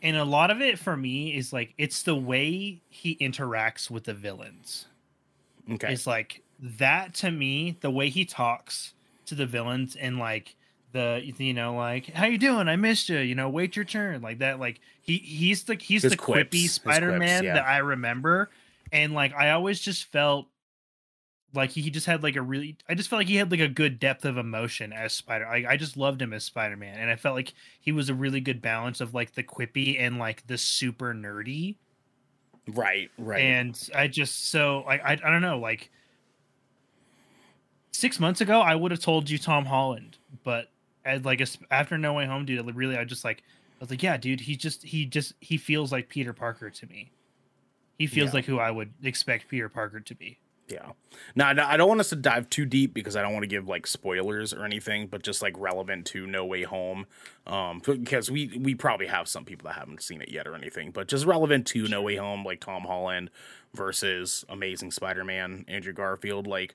and a lot of it for me is like it's the way he interacts with the villains. Okay. It's like that to me, the way he talks to the villains and like the you know like how you doing? I missed you. You know, wait your turn. Like that. Like he he's the he's His the quips, quippy Spider Man quips, yeah. that I remember, and like I always just felt like he just had like a really I just felt like he had like a good depth of emotion as Spider. I, I just loved him as Spider Man, and I felt like he was a really good balance of like the quippy and like the super nerdy right. Right. and I just so I, I I don't know like six months ago I would have told you Tom Holland, but like after No Way Home, dude, I really I just like I was like, yeah, dude, he just he just he feels like Peter Parker to me. He feels Yeah. like who I would expect Peter Parker to be. Yeah. Now, now, I don't want us to dive too deep because I don't want to give like spoilers or anything, but just like relevant to No Way Home, um, because we we probably have some people that haven't seen it yet or anything, but just relevant to No Way Home, like Tom Holland versus Amazing Spider-Man, Andrew Garfield, like.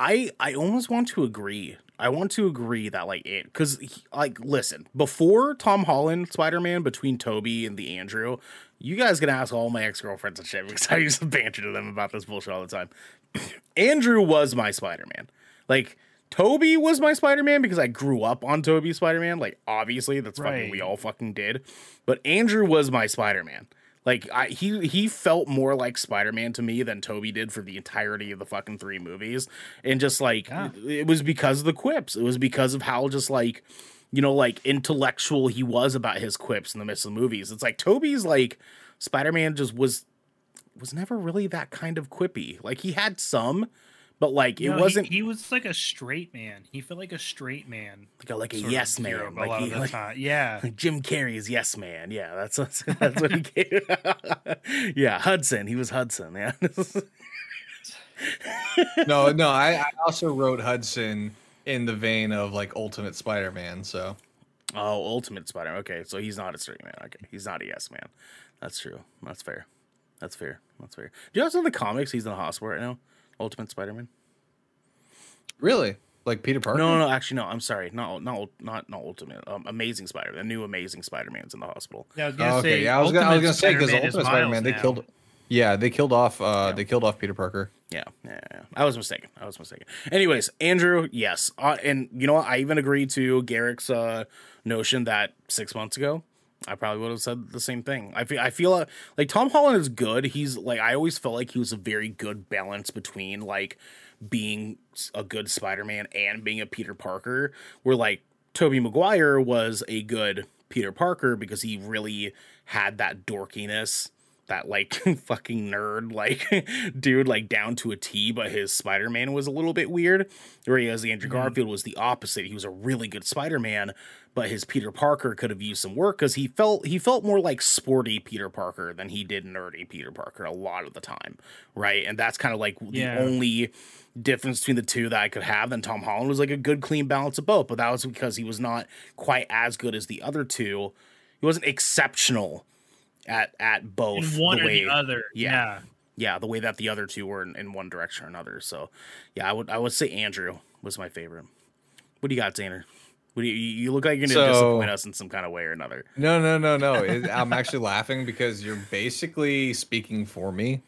I I almost want to agree. I want to agree that like it because like listen before Tom Holland Spider Man between Toby and the Andrew, you guys can ask all my ex girlfriends and shit because I used to banter to them about this bullshit all the time. Andrew was my Spider Man. Like Toby was my Spider Man because I grew up on Toby Spider Man. Like obviously that's fucking we all fucking did. But Andrew was my Spider Man. Like I he he felt more like Spider-Man to me than Toby did for the entirety of the fucking three movies. And just like Yeah. it was because of the quips. It was because of how just like you know, like intellectual he was about his quips in the midst of the movies. It's like Toby's like Spider-Man just was was never really that kind of quippy. Like he had some, but like it No, wasn't He, was like a straight man. He felt like a straight man. like a, like a sort of yes hero man. a Like, lot he, of the like, time. Yeah. like Jim Carrey's yes man. Yeah, that's that's, that's what he gave. yeah, Hudson. He was Hudson. Yeah. no, no. I, I also wrote Hudson in the vein of like Ultimate Spider-Man. So oh, Ultimate Spider. Man. Okay, so he's not a straight man. Okay, he's not a yes man. That's true. That's fair. That's fair. That's fair. Do you know in the comics he's in the hospital right now? Ultimate Spider-Man. really, like Peter Parker. No, no, no. Actually, no. I'm sorry. Not not not not Ultimate. Um, Amazing Spider. Man. The new Amazing Spider-Man's in the hospital. Yeah, I was gonna Oh, okay, say. yeah, I was gonna, I was gonna say because Spider-Man Ultimate Spider-Man they now. killed. Yeah, they killed off. uh Yeah. They killed off Peter Parker. Yeah, yeah, yeah. I was mistaken. I was mistaken. Anyways, Andrew, yes, uh, and you know what? I even agreed to Garrick's uh, notion that six months ago, I probably would have said the same thing. I feel, I feel uh, like Tom Holland is good. He's like, I always felt like he was a very good balance between like being a good Spider-Man and being a Peter Parker. Where like Tobey Maguire was a good Peter Parker because he really had that dorkiness that like fucking nerd like dude like down to a T, but his Spider-Man was a little bit weird. Whereas Andrew Garfield was the opposite. He was a really good Spider-Man, but his Peter Parker could have used some work because he felt he felt more like sporty Peter Parker than he did nerdy Peter Parker a lot of the time. Right. And that's kind of like Yeah. the only difference between the two that I could have. Then Tom Holland was like a good clean balance of both, but that was because he was not quite as good as the other two. He wasn't exceptional at at both in one the or way the other. yeah. Yeah. yeah the way that the other two were in, in one direction or another so yeah i would i would say andrew was my favorite what do you got Tanner? You you look like you're gonna So- disappoint us in some kind of way or another No, no, no, no. It, I'm actually laughing because you're basically speaking for me.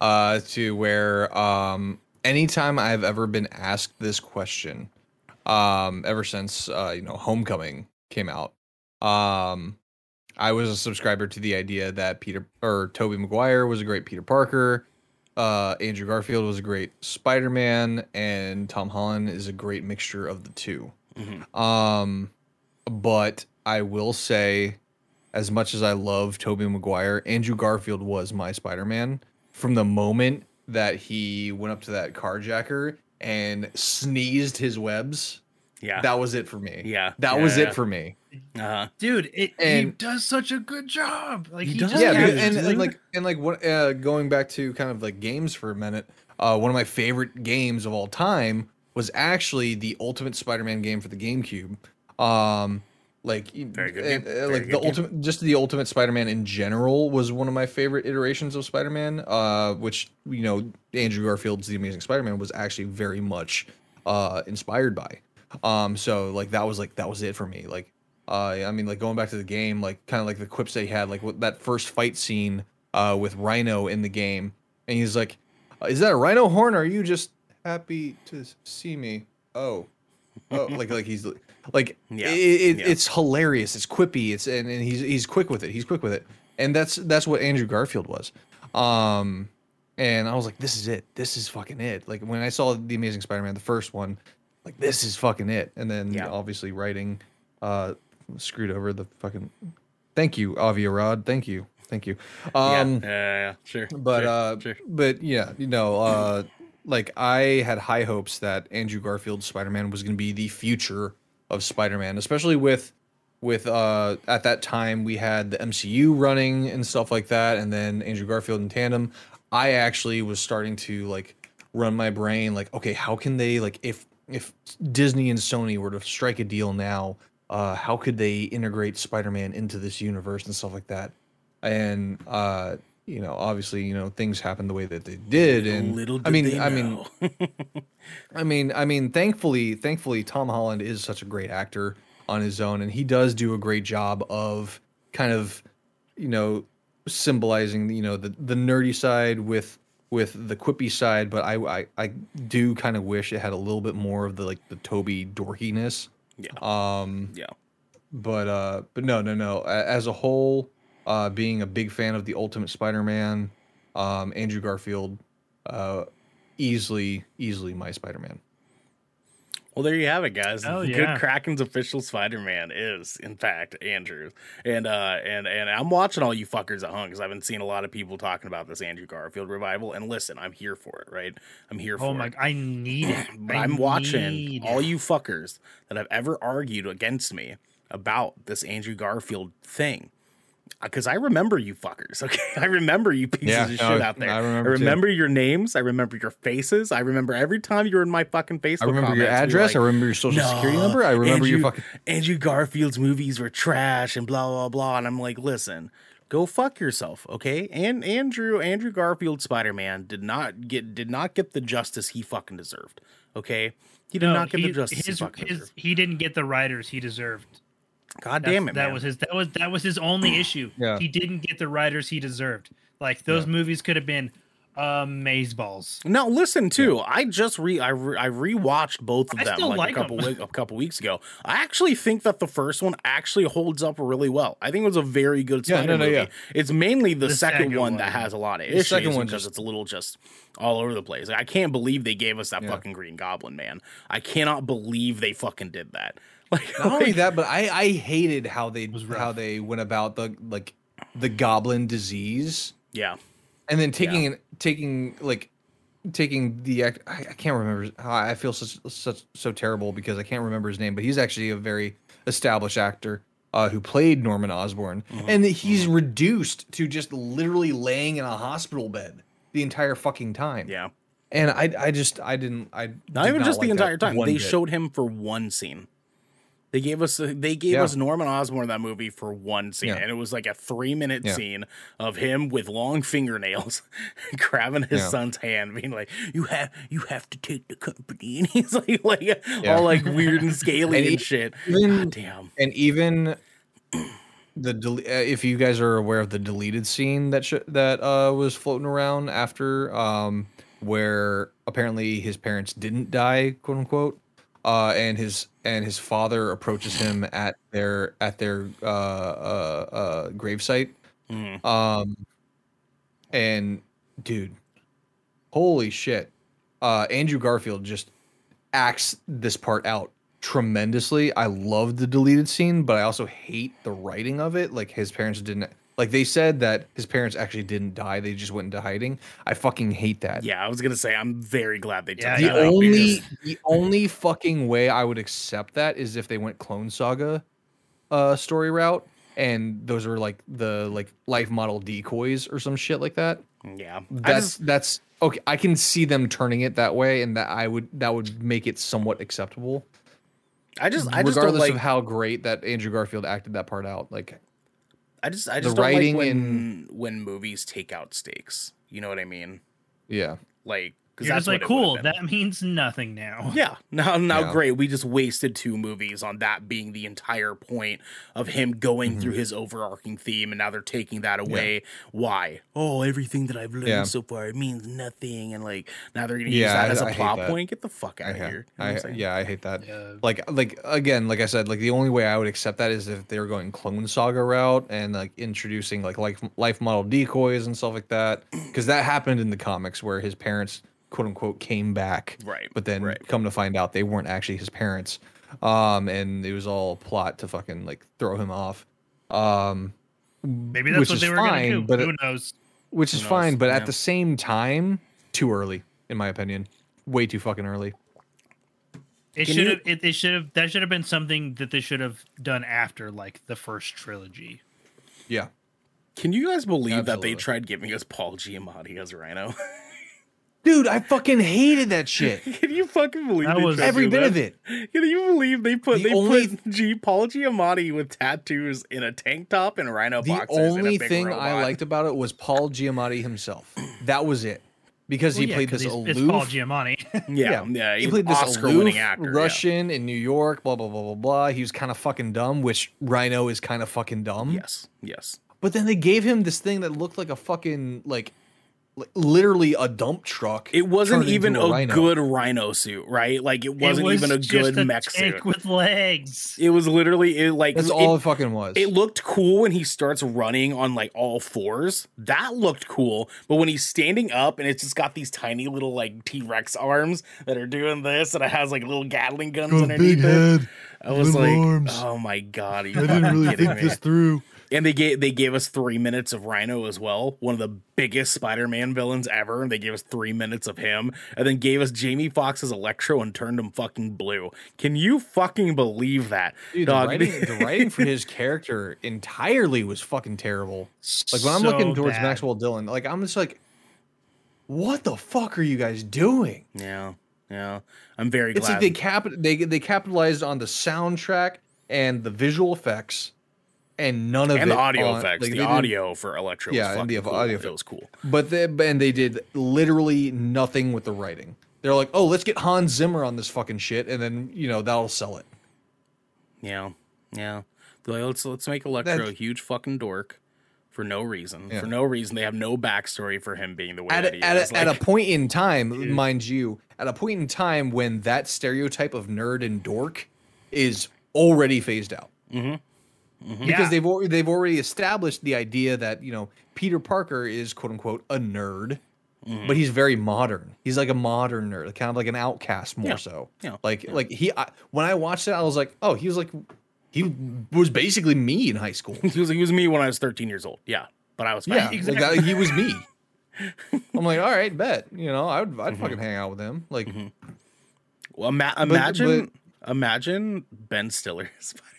Uh, to where um, anytime I've ever been asked this question, um, ever since uh, you know Homecoming came out, um, I was a subscriber to the idea that Peter or Tobey Maguire was a great Peter Parker. Uh, Andrew Garfield was a great Spider-Man, and Tom Holland is a great mixture of the two. Mhm. Um, but I will say as much as I love Tobey Maguire, Andrew Garfield was my Spider-Man from the moment that he went up to that carjacker and sneezed his webs. Yeah. That was it for me. Yeah. That Yeah, was yeah. it for me. uh-huh. Dude, it, he does such a good job. Like He he, does. yeah, Yeah, dude, dude, and, and like and like what uh, going back to kind of like games for a minute. Uh, one of my favorite games of all time was actually the Ultimate Spider-Man game for the GameCube. Um, like Very good and, uh, Very like good the game. ultimate, just the Ultimate Spider-Man in general was one of my favorite iterations of Spider-Man. Uh, which you know Andrew Garfield's The Amazing Spider-Man was actually very much uh inspired by. Um, so like that was like that was it for me. Like uh, I mean, like going back to the game, like kind of like the quips they had, like that first fight scene uh, with Rhino in the game, and he's like, "Is that a Rhino horn? Or are you just happy to see me?" Oh, oh, like like he's like Yeah, it, it, yeah. it's hilarious. It's quippy. It's and, and he's he's quick with it. He's quick with it, and that's that's what Andrew Garfield was. Um, and I was like, "This is it. This is fucking it." Like when I saw the Amazing Spider-Man, the first one, like this is fucking it. And then Yeah. obviously writing, uh, screwed over the fucking. Thank you, Avi Arad. Thank you, thank you. Um, yeah, yeah, yeah, sure. but sure, uh, sure. but yeah, you know, uh, like I had high hopes that Andrew Garfield's Spider-Man was going to be the future of Spider-Man, especially with with uh at that time we had the MCU running and stuff like that, and then Andrew Garfield in tandem. I actually was starting to like run my brain like, okay, how can they like if if Disney and Sony were to strike a deal now, uh, how could they integrate Spider-Man into this universe and stuff like that? and uh you know obviously you know things happened the way that they did and Little i mean i mean i mean i mean thankfully thankfully tom holland is such a great actor on his own and he does do a great job of kind of you know symbolizing you know the the nerdy side with with the quippy side but i i, I do kind of wish it had a little bit more of the like the toby dorkiness. Yeah, um yeah. but uh but no no no. As a whole uh being a big fan of the ultimate spider-man um andrew garfield uh easily easily my spider-man Well, there you have it, guys. Oh, Good. Kraken's official Spider-Man is, in fact, Andrew. And uh, and and I'm watching all you fuckers at home because I've been seeing a lot of people talking about this Andrew Garfield revival. And listen, I'm here for it, right? I'm here for it. Oh it. my! I need it. But I I'm watching need all you fuckers that have ever argued against me about this Andrew Garfield thing. Uh, because I remember you fuckers, okay? I remember you pieces Yeah, of shit no, out there. I I remember remember, your names. I remember your faces. I remember every time you were in my fucking Facebook. i remember your comments, we were address i remember your social security number i remember your fucking Andrew Garfield's movies were trash and blah blah blah. And I'm like, listen, go fuck yourself, okay? And Andrew Andrew Garfield Spider Man did not get did not get the justice he fucking deserved. Okay, he did No, not get he, the justice his, he fucking his, deserved. he didn't get the writers he deserved. God That's- damn it, that man. was his that was that was his only issue. Yeah. He didn't get the writers he deserved. Like those movies could have been amazing amazeballs. Now listen too. I just re I, re- I rewatched both of I them like, like a couple 'em. week, a couple weeks ago. I actually think that the first one actually holds up really well. I think it was a very good Yeah, Spider no, no, movie. yeah. It's mainly the, The second, second one, one. that has a lot of The issues second one because just- it's a little just all over the place. Like, I can't believe they gave us that Yeah. fucking Green Goblin man. I cannot believe they fucking did that. Like, not only that but i i hated how they how they went about the like the goblin disease yeah, and then taking an taking like taking the act I, I can't remember I feel such such so terrible because I can't remember his name but he's actually a very established actor uh, who played Norman Osborn Mm-hmm. and he's reduced to just literally laying in a hospital bed the entire fucking time yeah. and I I just I didn't I Not even just the like that entire time. They bit. showed him for one scene. They gave us they gave Yeah. us Norman Osborn in that movie for one scene, Yeah. and it was like a three minute Yeah. scene of him with long fingernails grabbing his son's hand, being like, "You have you have to take the company," and he's like like all like weird and scaly And and, shit. even- God damn. and even the del- uh, if you guys are aware of the deleted scene that sh- that uh, was floating around after um, where apparently his parents didn't die quote unquote uh, and his and his father approaches him at their at their uh, uh, uh, gravesite Mhm. um, and dude holy shit uh, Andrew Garfield just acts this part out tremendously. I love the deleted scene, but I also hate the writing of it. Like his parents didn't like they said that his parents actually didn't die. They just went into hiding. I fucking hate that. Yeah, I was gonna say I'm very glad they took Yeah, The that only because- the only fucking way I would accept that is if they went Clone Saga uh story route and those are like the like life model decoys or some shit like that. yeah, That's just, that's okay. I can see them turning it that way and that I would that would make it somewhat acceptable. I just, I just don't like. of how great that Andrew Garfield acted that part out. Like I just, I the just don't like when in- when movies take out stakes. You know what I mean? yeah. Like, because You're that's just like, what it would've cool. That means nothing now. Yeah. Now, now, Yeah. great. We just wasted two movies on that being the entire point of him going Mm-hmm. through his overarching theme, and now they're taking that away. Why? Oh, everything that I've learned Yeah. so far it means nothing, and like now they're gonna use that I- as a I plot point. Get the fuck out I, of ha- here. You know I'm I, saying? yeah, I hate that. Yeah. Like, like again, like I said, like the only way I would accept that is if they were going Clone Saga route and like introducing like life life model decoys and stuff like that, because that happened in the comics where his parents quote unquote came back, Right, But then right. come to find out they weren't actually his parents, um, and it was all a plot to fucking like throw him off, um, Maybe that's what they were fine, gonna do. but Who knows? which is knows? fine. But Yeah. at the same time, too early in my opinion, way too fucking early. It Can should you- have. It, it should have. That should have been something that they should have done after like the first trilogy. Yeah. Can you guys believe that they tried giving us Paul Giamatti as Rhino? Dude, I fucking hated that shit. Can you fucking believe That they was- Every bit that? of it. Can you believe they put The they only- put G Paul Giamatti with tattoos in a tank top and rhino The boxers? and a only big thing I liked about it was Paul Giamatti himself. That was it. Because he Well, yeah, played 'cause this he's- aloof. It's Paul Giamatti. yeah, yeah, he he's played this Oscar-winning aloof actor. yeah. Russian in New York, blah blah blah blah blah. He was kind of fucking dumb, which Rhino is kind of fucking dumb. Yes, yes. But then they gave him this thing that looked like a fucking like, li- literally a dump truck. It wasn't even into a, rhino. good rhino suit, right? Like it wasn't it was even a good a mech tank suit. with legs. It was literally it, like That's it, all it fucking was. It looked cool when he starts running on like all fours. That looked cool. But when he's standing up and it's just got these tiny little like T Rex arms that are doing this and it has like little Gatling guns underneath it. I was like, arms. oh my god, I didn't really think me? this through. And they gave they gave us three minutes of Rhino as well, one of the biggest Spider-Man villains ever. And they gave us three minutes of him, and then gave us Jamie Foxx's Electro and turned him fucking blue. Can you fucking believe that, Dude, dog? the writing, the writing for his character entirely was fucking terrible. Like when I'm So looking towards bad. Maxwell Dillon, like I'm just like, what the fuck are you guys doing? yeah, yeah. I'm very It's glad. like they cap they they capitalized on the soundtrack and the visual effects, and none of and it the audio on- effects. like, the audio for Electro, Yeah, was and the cool. audio effect- was cool. But they and they did literally nothing with the writing. They're like, oh, let's get Hans Zimmer on this fucking shit, and then you know that'll sell it. Yeah, yeah. They're like, let's let's make Electro That's- a huge fucking dork for no reason. Yeah. For no reason, they have no backstory for him being the way at that he at, is. a, at a point in time, mind you, at a point in time when that stereotype of nerd and dork is already phased out mm-hmm. Mm-hmm. because Yeah. they've already, they've already established the idea that you know Peter Parker is quote unquote a nerd, mm-hmm. but he's very modern. He's like a modern nerd, kind of like an outcast more Yeah. so. Yeah. Like like he I, when I watched it, I was like, oh, he was like he was basically me in high school. he was like, he was me when I was 13 years old. Yeah, but I was fine. Yeah, like that, he was me. I'm like, all right, bet. You know, I would, I'd mm-hmm. fucking hang out with him. Like, Well, ima- imagine imagine Ben Stiller. Spider-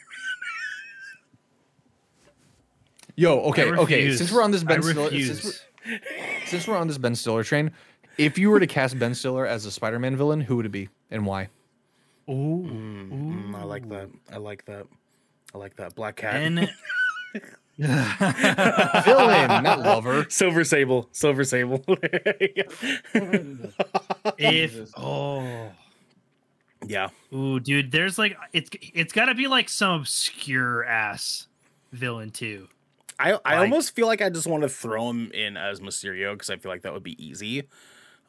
yo, okay, okay. Since we're on this Ben Stiller, since we're, since we're on this Ben Stiller train, if you were to cast Ben Stiller as a Spider-Man villain, who would it be and why? Ooh, Mm, I like that. I like that. I like that. Black Cat. and Villain, not lover. Silver Sable. Silver Sable. if oh, yeah. ooh, dude, there's like it's it's got to be like some obscure ass villain too. I, I Like- almost feel like I just want to throw him in as Mysterio because I feel like that would be easy.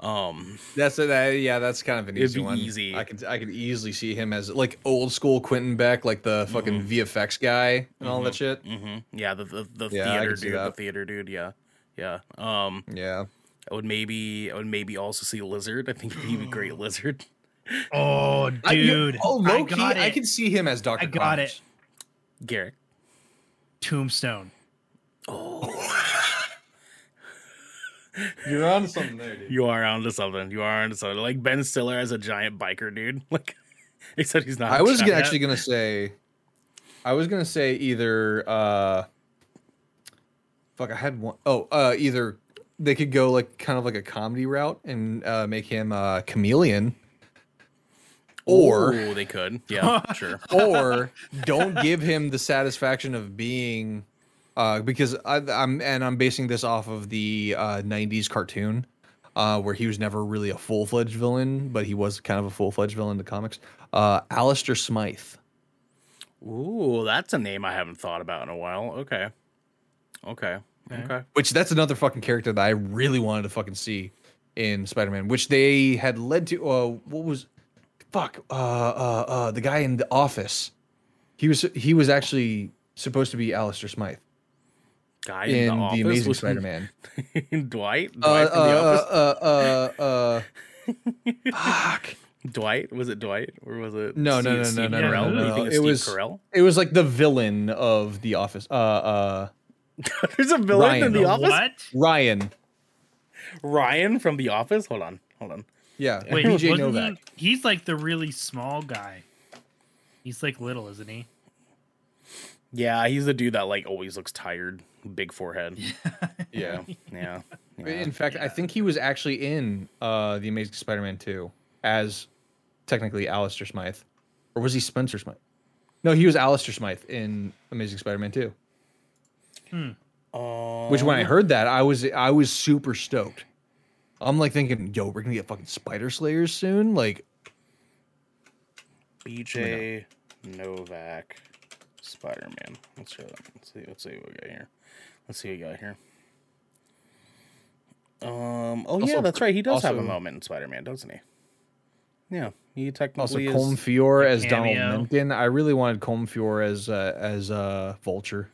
Um, That's a, that, yeah, that's kind of an easy one. easy. I could I could easily see him as like old school Quentin Beck, like the fucking VFX guy and all that shit. hmm Yeah, the the, the Yeah, theater dude, the theater dude. Yeah, yeah. Um, Yeah. I would maybe I would maybe also see Lizard. I think he'd be a great Lizard. Oh, I- dude. oh, low I key. I can see him as Doctor. I got it. Garrick. Tombstone. You're on something there, dude. You are onto something. You are onto something. Like Ben Stiller as a giant biker dude. Like, except he's not. I was giant. actually gonna say, I was gonna say either. uh Fuck, I had one oh uh, either they could go like kind of like a comedy route and uh, make him uh, chameleon, or Ooh, they could. Yeah, sure. or don't give him the satisfaction of being uh, because I, I'm and I'm basing this off of the uh, '90s cartoon uh, where he was never really a full fledged villain, but he was kind of a full fledged villain in the comics. Uh, Alistair Smythe. Ooh, that's a name I haven't thought about in a while. Okay. Okay. Okay. which that's another fucking character that I really wanted to fucking see in Spider-Man, which they had led to. Uh, what was fuck? Uh, uh, uh, the guy in the office. He was he was actually supposed to be Alistair Smythe Guy in in the, the, office Amazing Spider-Man. Dwight. uh, Dwight from the office. uh, uh, uh, uh, fuck. Dwight was it Dwight or was it No, no, Steve, no, Steve no, no, no, Carell? no, You no. think it's It Steve was- Carell? It was like the villain of the office. Uh, uh, There's a villain Ryan. in the The office. What? Ryan. Ryan from the office. Hold on. Hold on. Yeah, Wait, BJ wasn't Novak. he? He's like the really small guy. He's like little, isn't he? Yeah, he's the dude that like always looks tired, big forehead. Yeah. Yeah. yeah. In fact, I think he was actually in uh, the Amazing Spider-Man 2 as technically Alistair Smythe, or was he Spencer Smythe? No, he was Alistair Smythe in Amazing Spider-Man 2. Which when I heard that, I was I was super stoked. I'm like thinking, yo, we're gonna get fucking Spider Slayers soon. Like, BJ Novak, Spider Man. Let's show that. Let's see. Let's see what we got here. Let's see what we got here. Um. Oh yeah, that's right. He does have a moment in Spider Man, doesn't he? Yeah, he also technically is. Colm Feore as Donald cameo. I really wanted Colm Feore as uh, as uh, Vulture.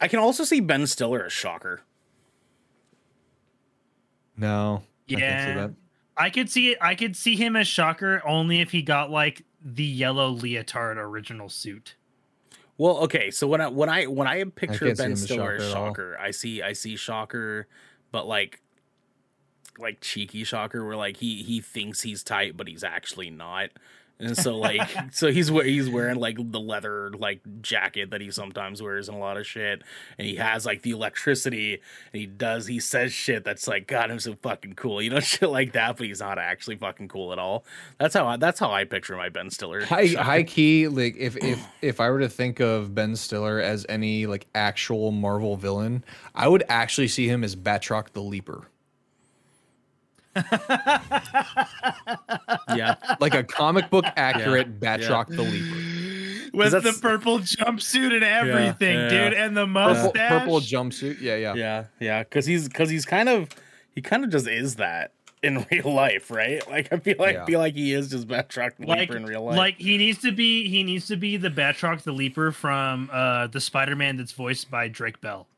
I can also see Ben Stiller as Shocker. No, I see Yeah. that. I could see it. I could see him as Shocker only if he got like the yellow leotard original suit. Well, okay, so when I when I when I picture him Ben Stiller as Shocker. Shocker, I see I see Shocker, but like like cheeky Shocker, where like he he thinks he's tight, but he's actually not. And so like so he's he's wearing like the leather like jacket that he sometimes wears and a lot of shit, and he has like the electricity, and he does he says shit that's like God, I'm so fucking cool, you know, shit like that, but he's not actually fucking cool at all. That's how I, that's how I picture my Ben Stiller. high high key like if if if I were to think of Ben Stiller as any like actual Marvel villain, I would actually see him as Batroc the Leaper. yeah. Like a comic book accurate Batroc the Leaper. With the purple jumpsuit and everything, yeah. dude, and the Purple, purple jumpsuit. Yeah, yeah. Yeah, yeah, because he's because he's kind of he kind of just is that in real life, right? Like I feel like Yeah. feel like he is just Batroc the like, Leaper in real life. like he needs to be. He needs to be the Batroc the Leaper from uh the Spider-Man that's voiced by Drake Bell.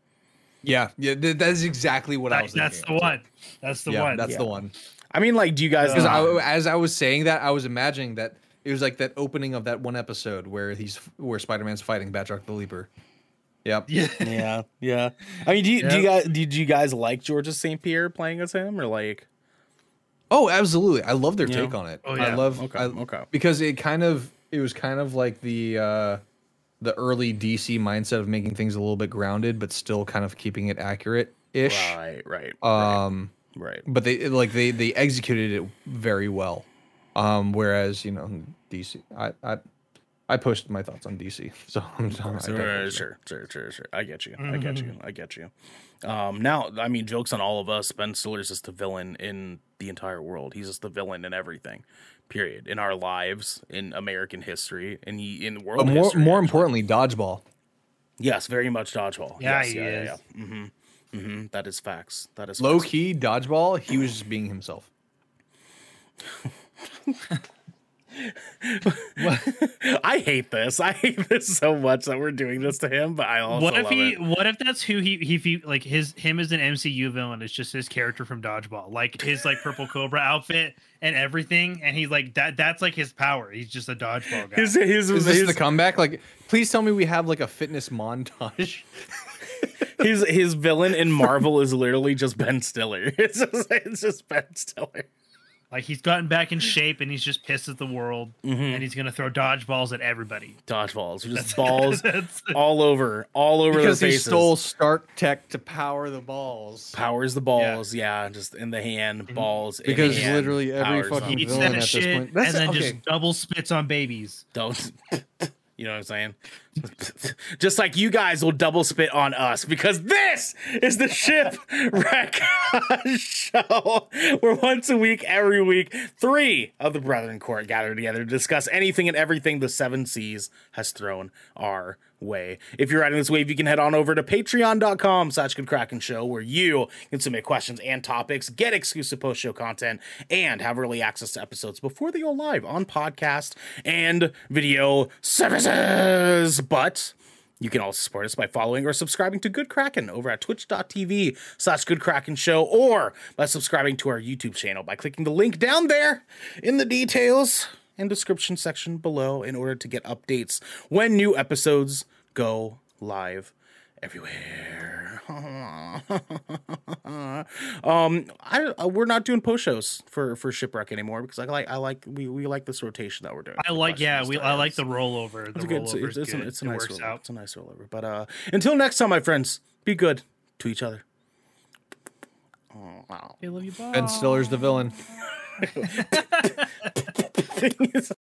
Yeah, yeah. th- that is exactly what I That- was that's the thinking. one. That's the yeah, one. that's Yeah. the one. I mean, like, do you guys? Because I, as I was saying that, I was imagining that it was like that opening of that one episode where he's where Spider Man's fighting Batroc the Leaper. Yep. yeah. yeah, yeah. I mean, do you, do you guys did you guys like Georges St. Pierre playing as him or like? Oh, absolutely. I love their Yeah. take on it. Oh, yeah. I love Okay, I- okay. because it kind of it was kind of like the uh the early DC mindset of making things a little bit grounded but still kind of keeping it accurate ish. Right, right, Um right. but they like they they executed it very well. Um whereas, you know, DC I I I posted my thoughts on DC. So I'm sorry. I Sure, sure, sure, sure, sure. I get you. I get you. I get you. Um, now, I mean, jokes on all of us. Ben Stiller's just the villain in the entire world. He's just the villain in everything. Period. In our lives, in American history, and in the world But more history. more actually. importantly, dodgeball. yes, very much dodgeball. Yeah, yes, he yeah, is. yeah, yeah. Mm-hmm. Mm-hmm. That is facts. That is Low facts. key dodgeball, he was just being himself. I hate this. I hate this so much that we're doing this to him, but I also what if love he? it. What if that's who he? He, he like his him as an MCU villain is just his character from Dodgeball, like his like purple cobra outfit and everything, and he's like that. That's like his power. He's just a dodgeball guy. His, his, Is this his, the comeback? Like, please tell me we have like a fitness montage. his his villain in Marvel is literally just Ben Stiller. It's just, it's just Ben Stiller. Like he's gotten back in shape and he's just pissed at the world, Mm-hmm. and he's gonna throw dodgeballs at everybody. Dodgeballs, just balls That's all over, all over because their he stole Stark Tech to power the balls. powers the balls, yeah. just in the hand, balls. in Because the hand, literally every fucking them. Villain that at this point- That's- and then okay. just double spits on babies. don't. You know what I'm saying? Just like you guys will double spit on us because this is the Shipwreck Show, where once a week, every week, three of the Brethren Court gather together to discuss anything and everything the Seven Seas has thrown our way. If you're riding this wave, you can head on over to patreon.com slash show where you can submit questions and topics, get exclusive post show content, and have early access to episodes before they go live on podcast and video services. But you can also support us by following or subscribing to Good Kraken over at twitch.tv slash Good Show or by subscribing to our YouTube channel by clicking the link down there in the details and description section below in order to get updates when new episodes go live everywhere. um, I uh, we're not doing post shows for for shipwreck anymore because I like I like we, we like this rotation that we're doing. I like, yeah, we I like the rollover. The It's a good. It's, it's, is it's, a, good. it's a it nice works rollover. out. It's a nice rollover. But uh, until next time, my friends, be good to each other. Oh, wow. I love you. Bye. Ben Stiller's the villain. thing is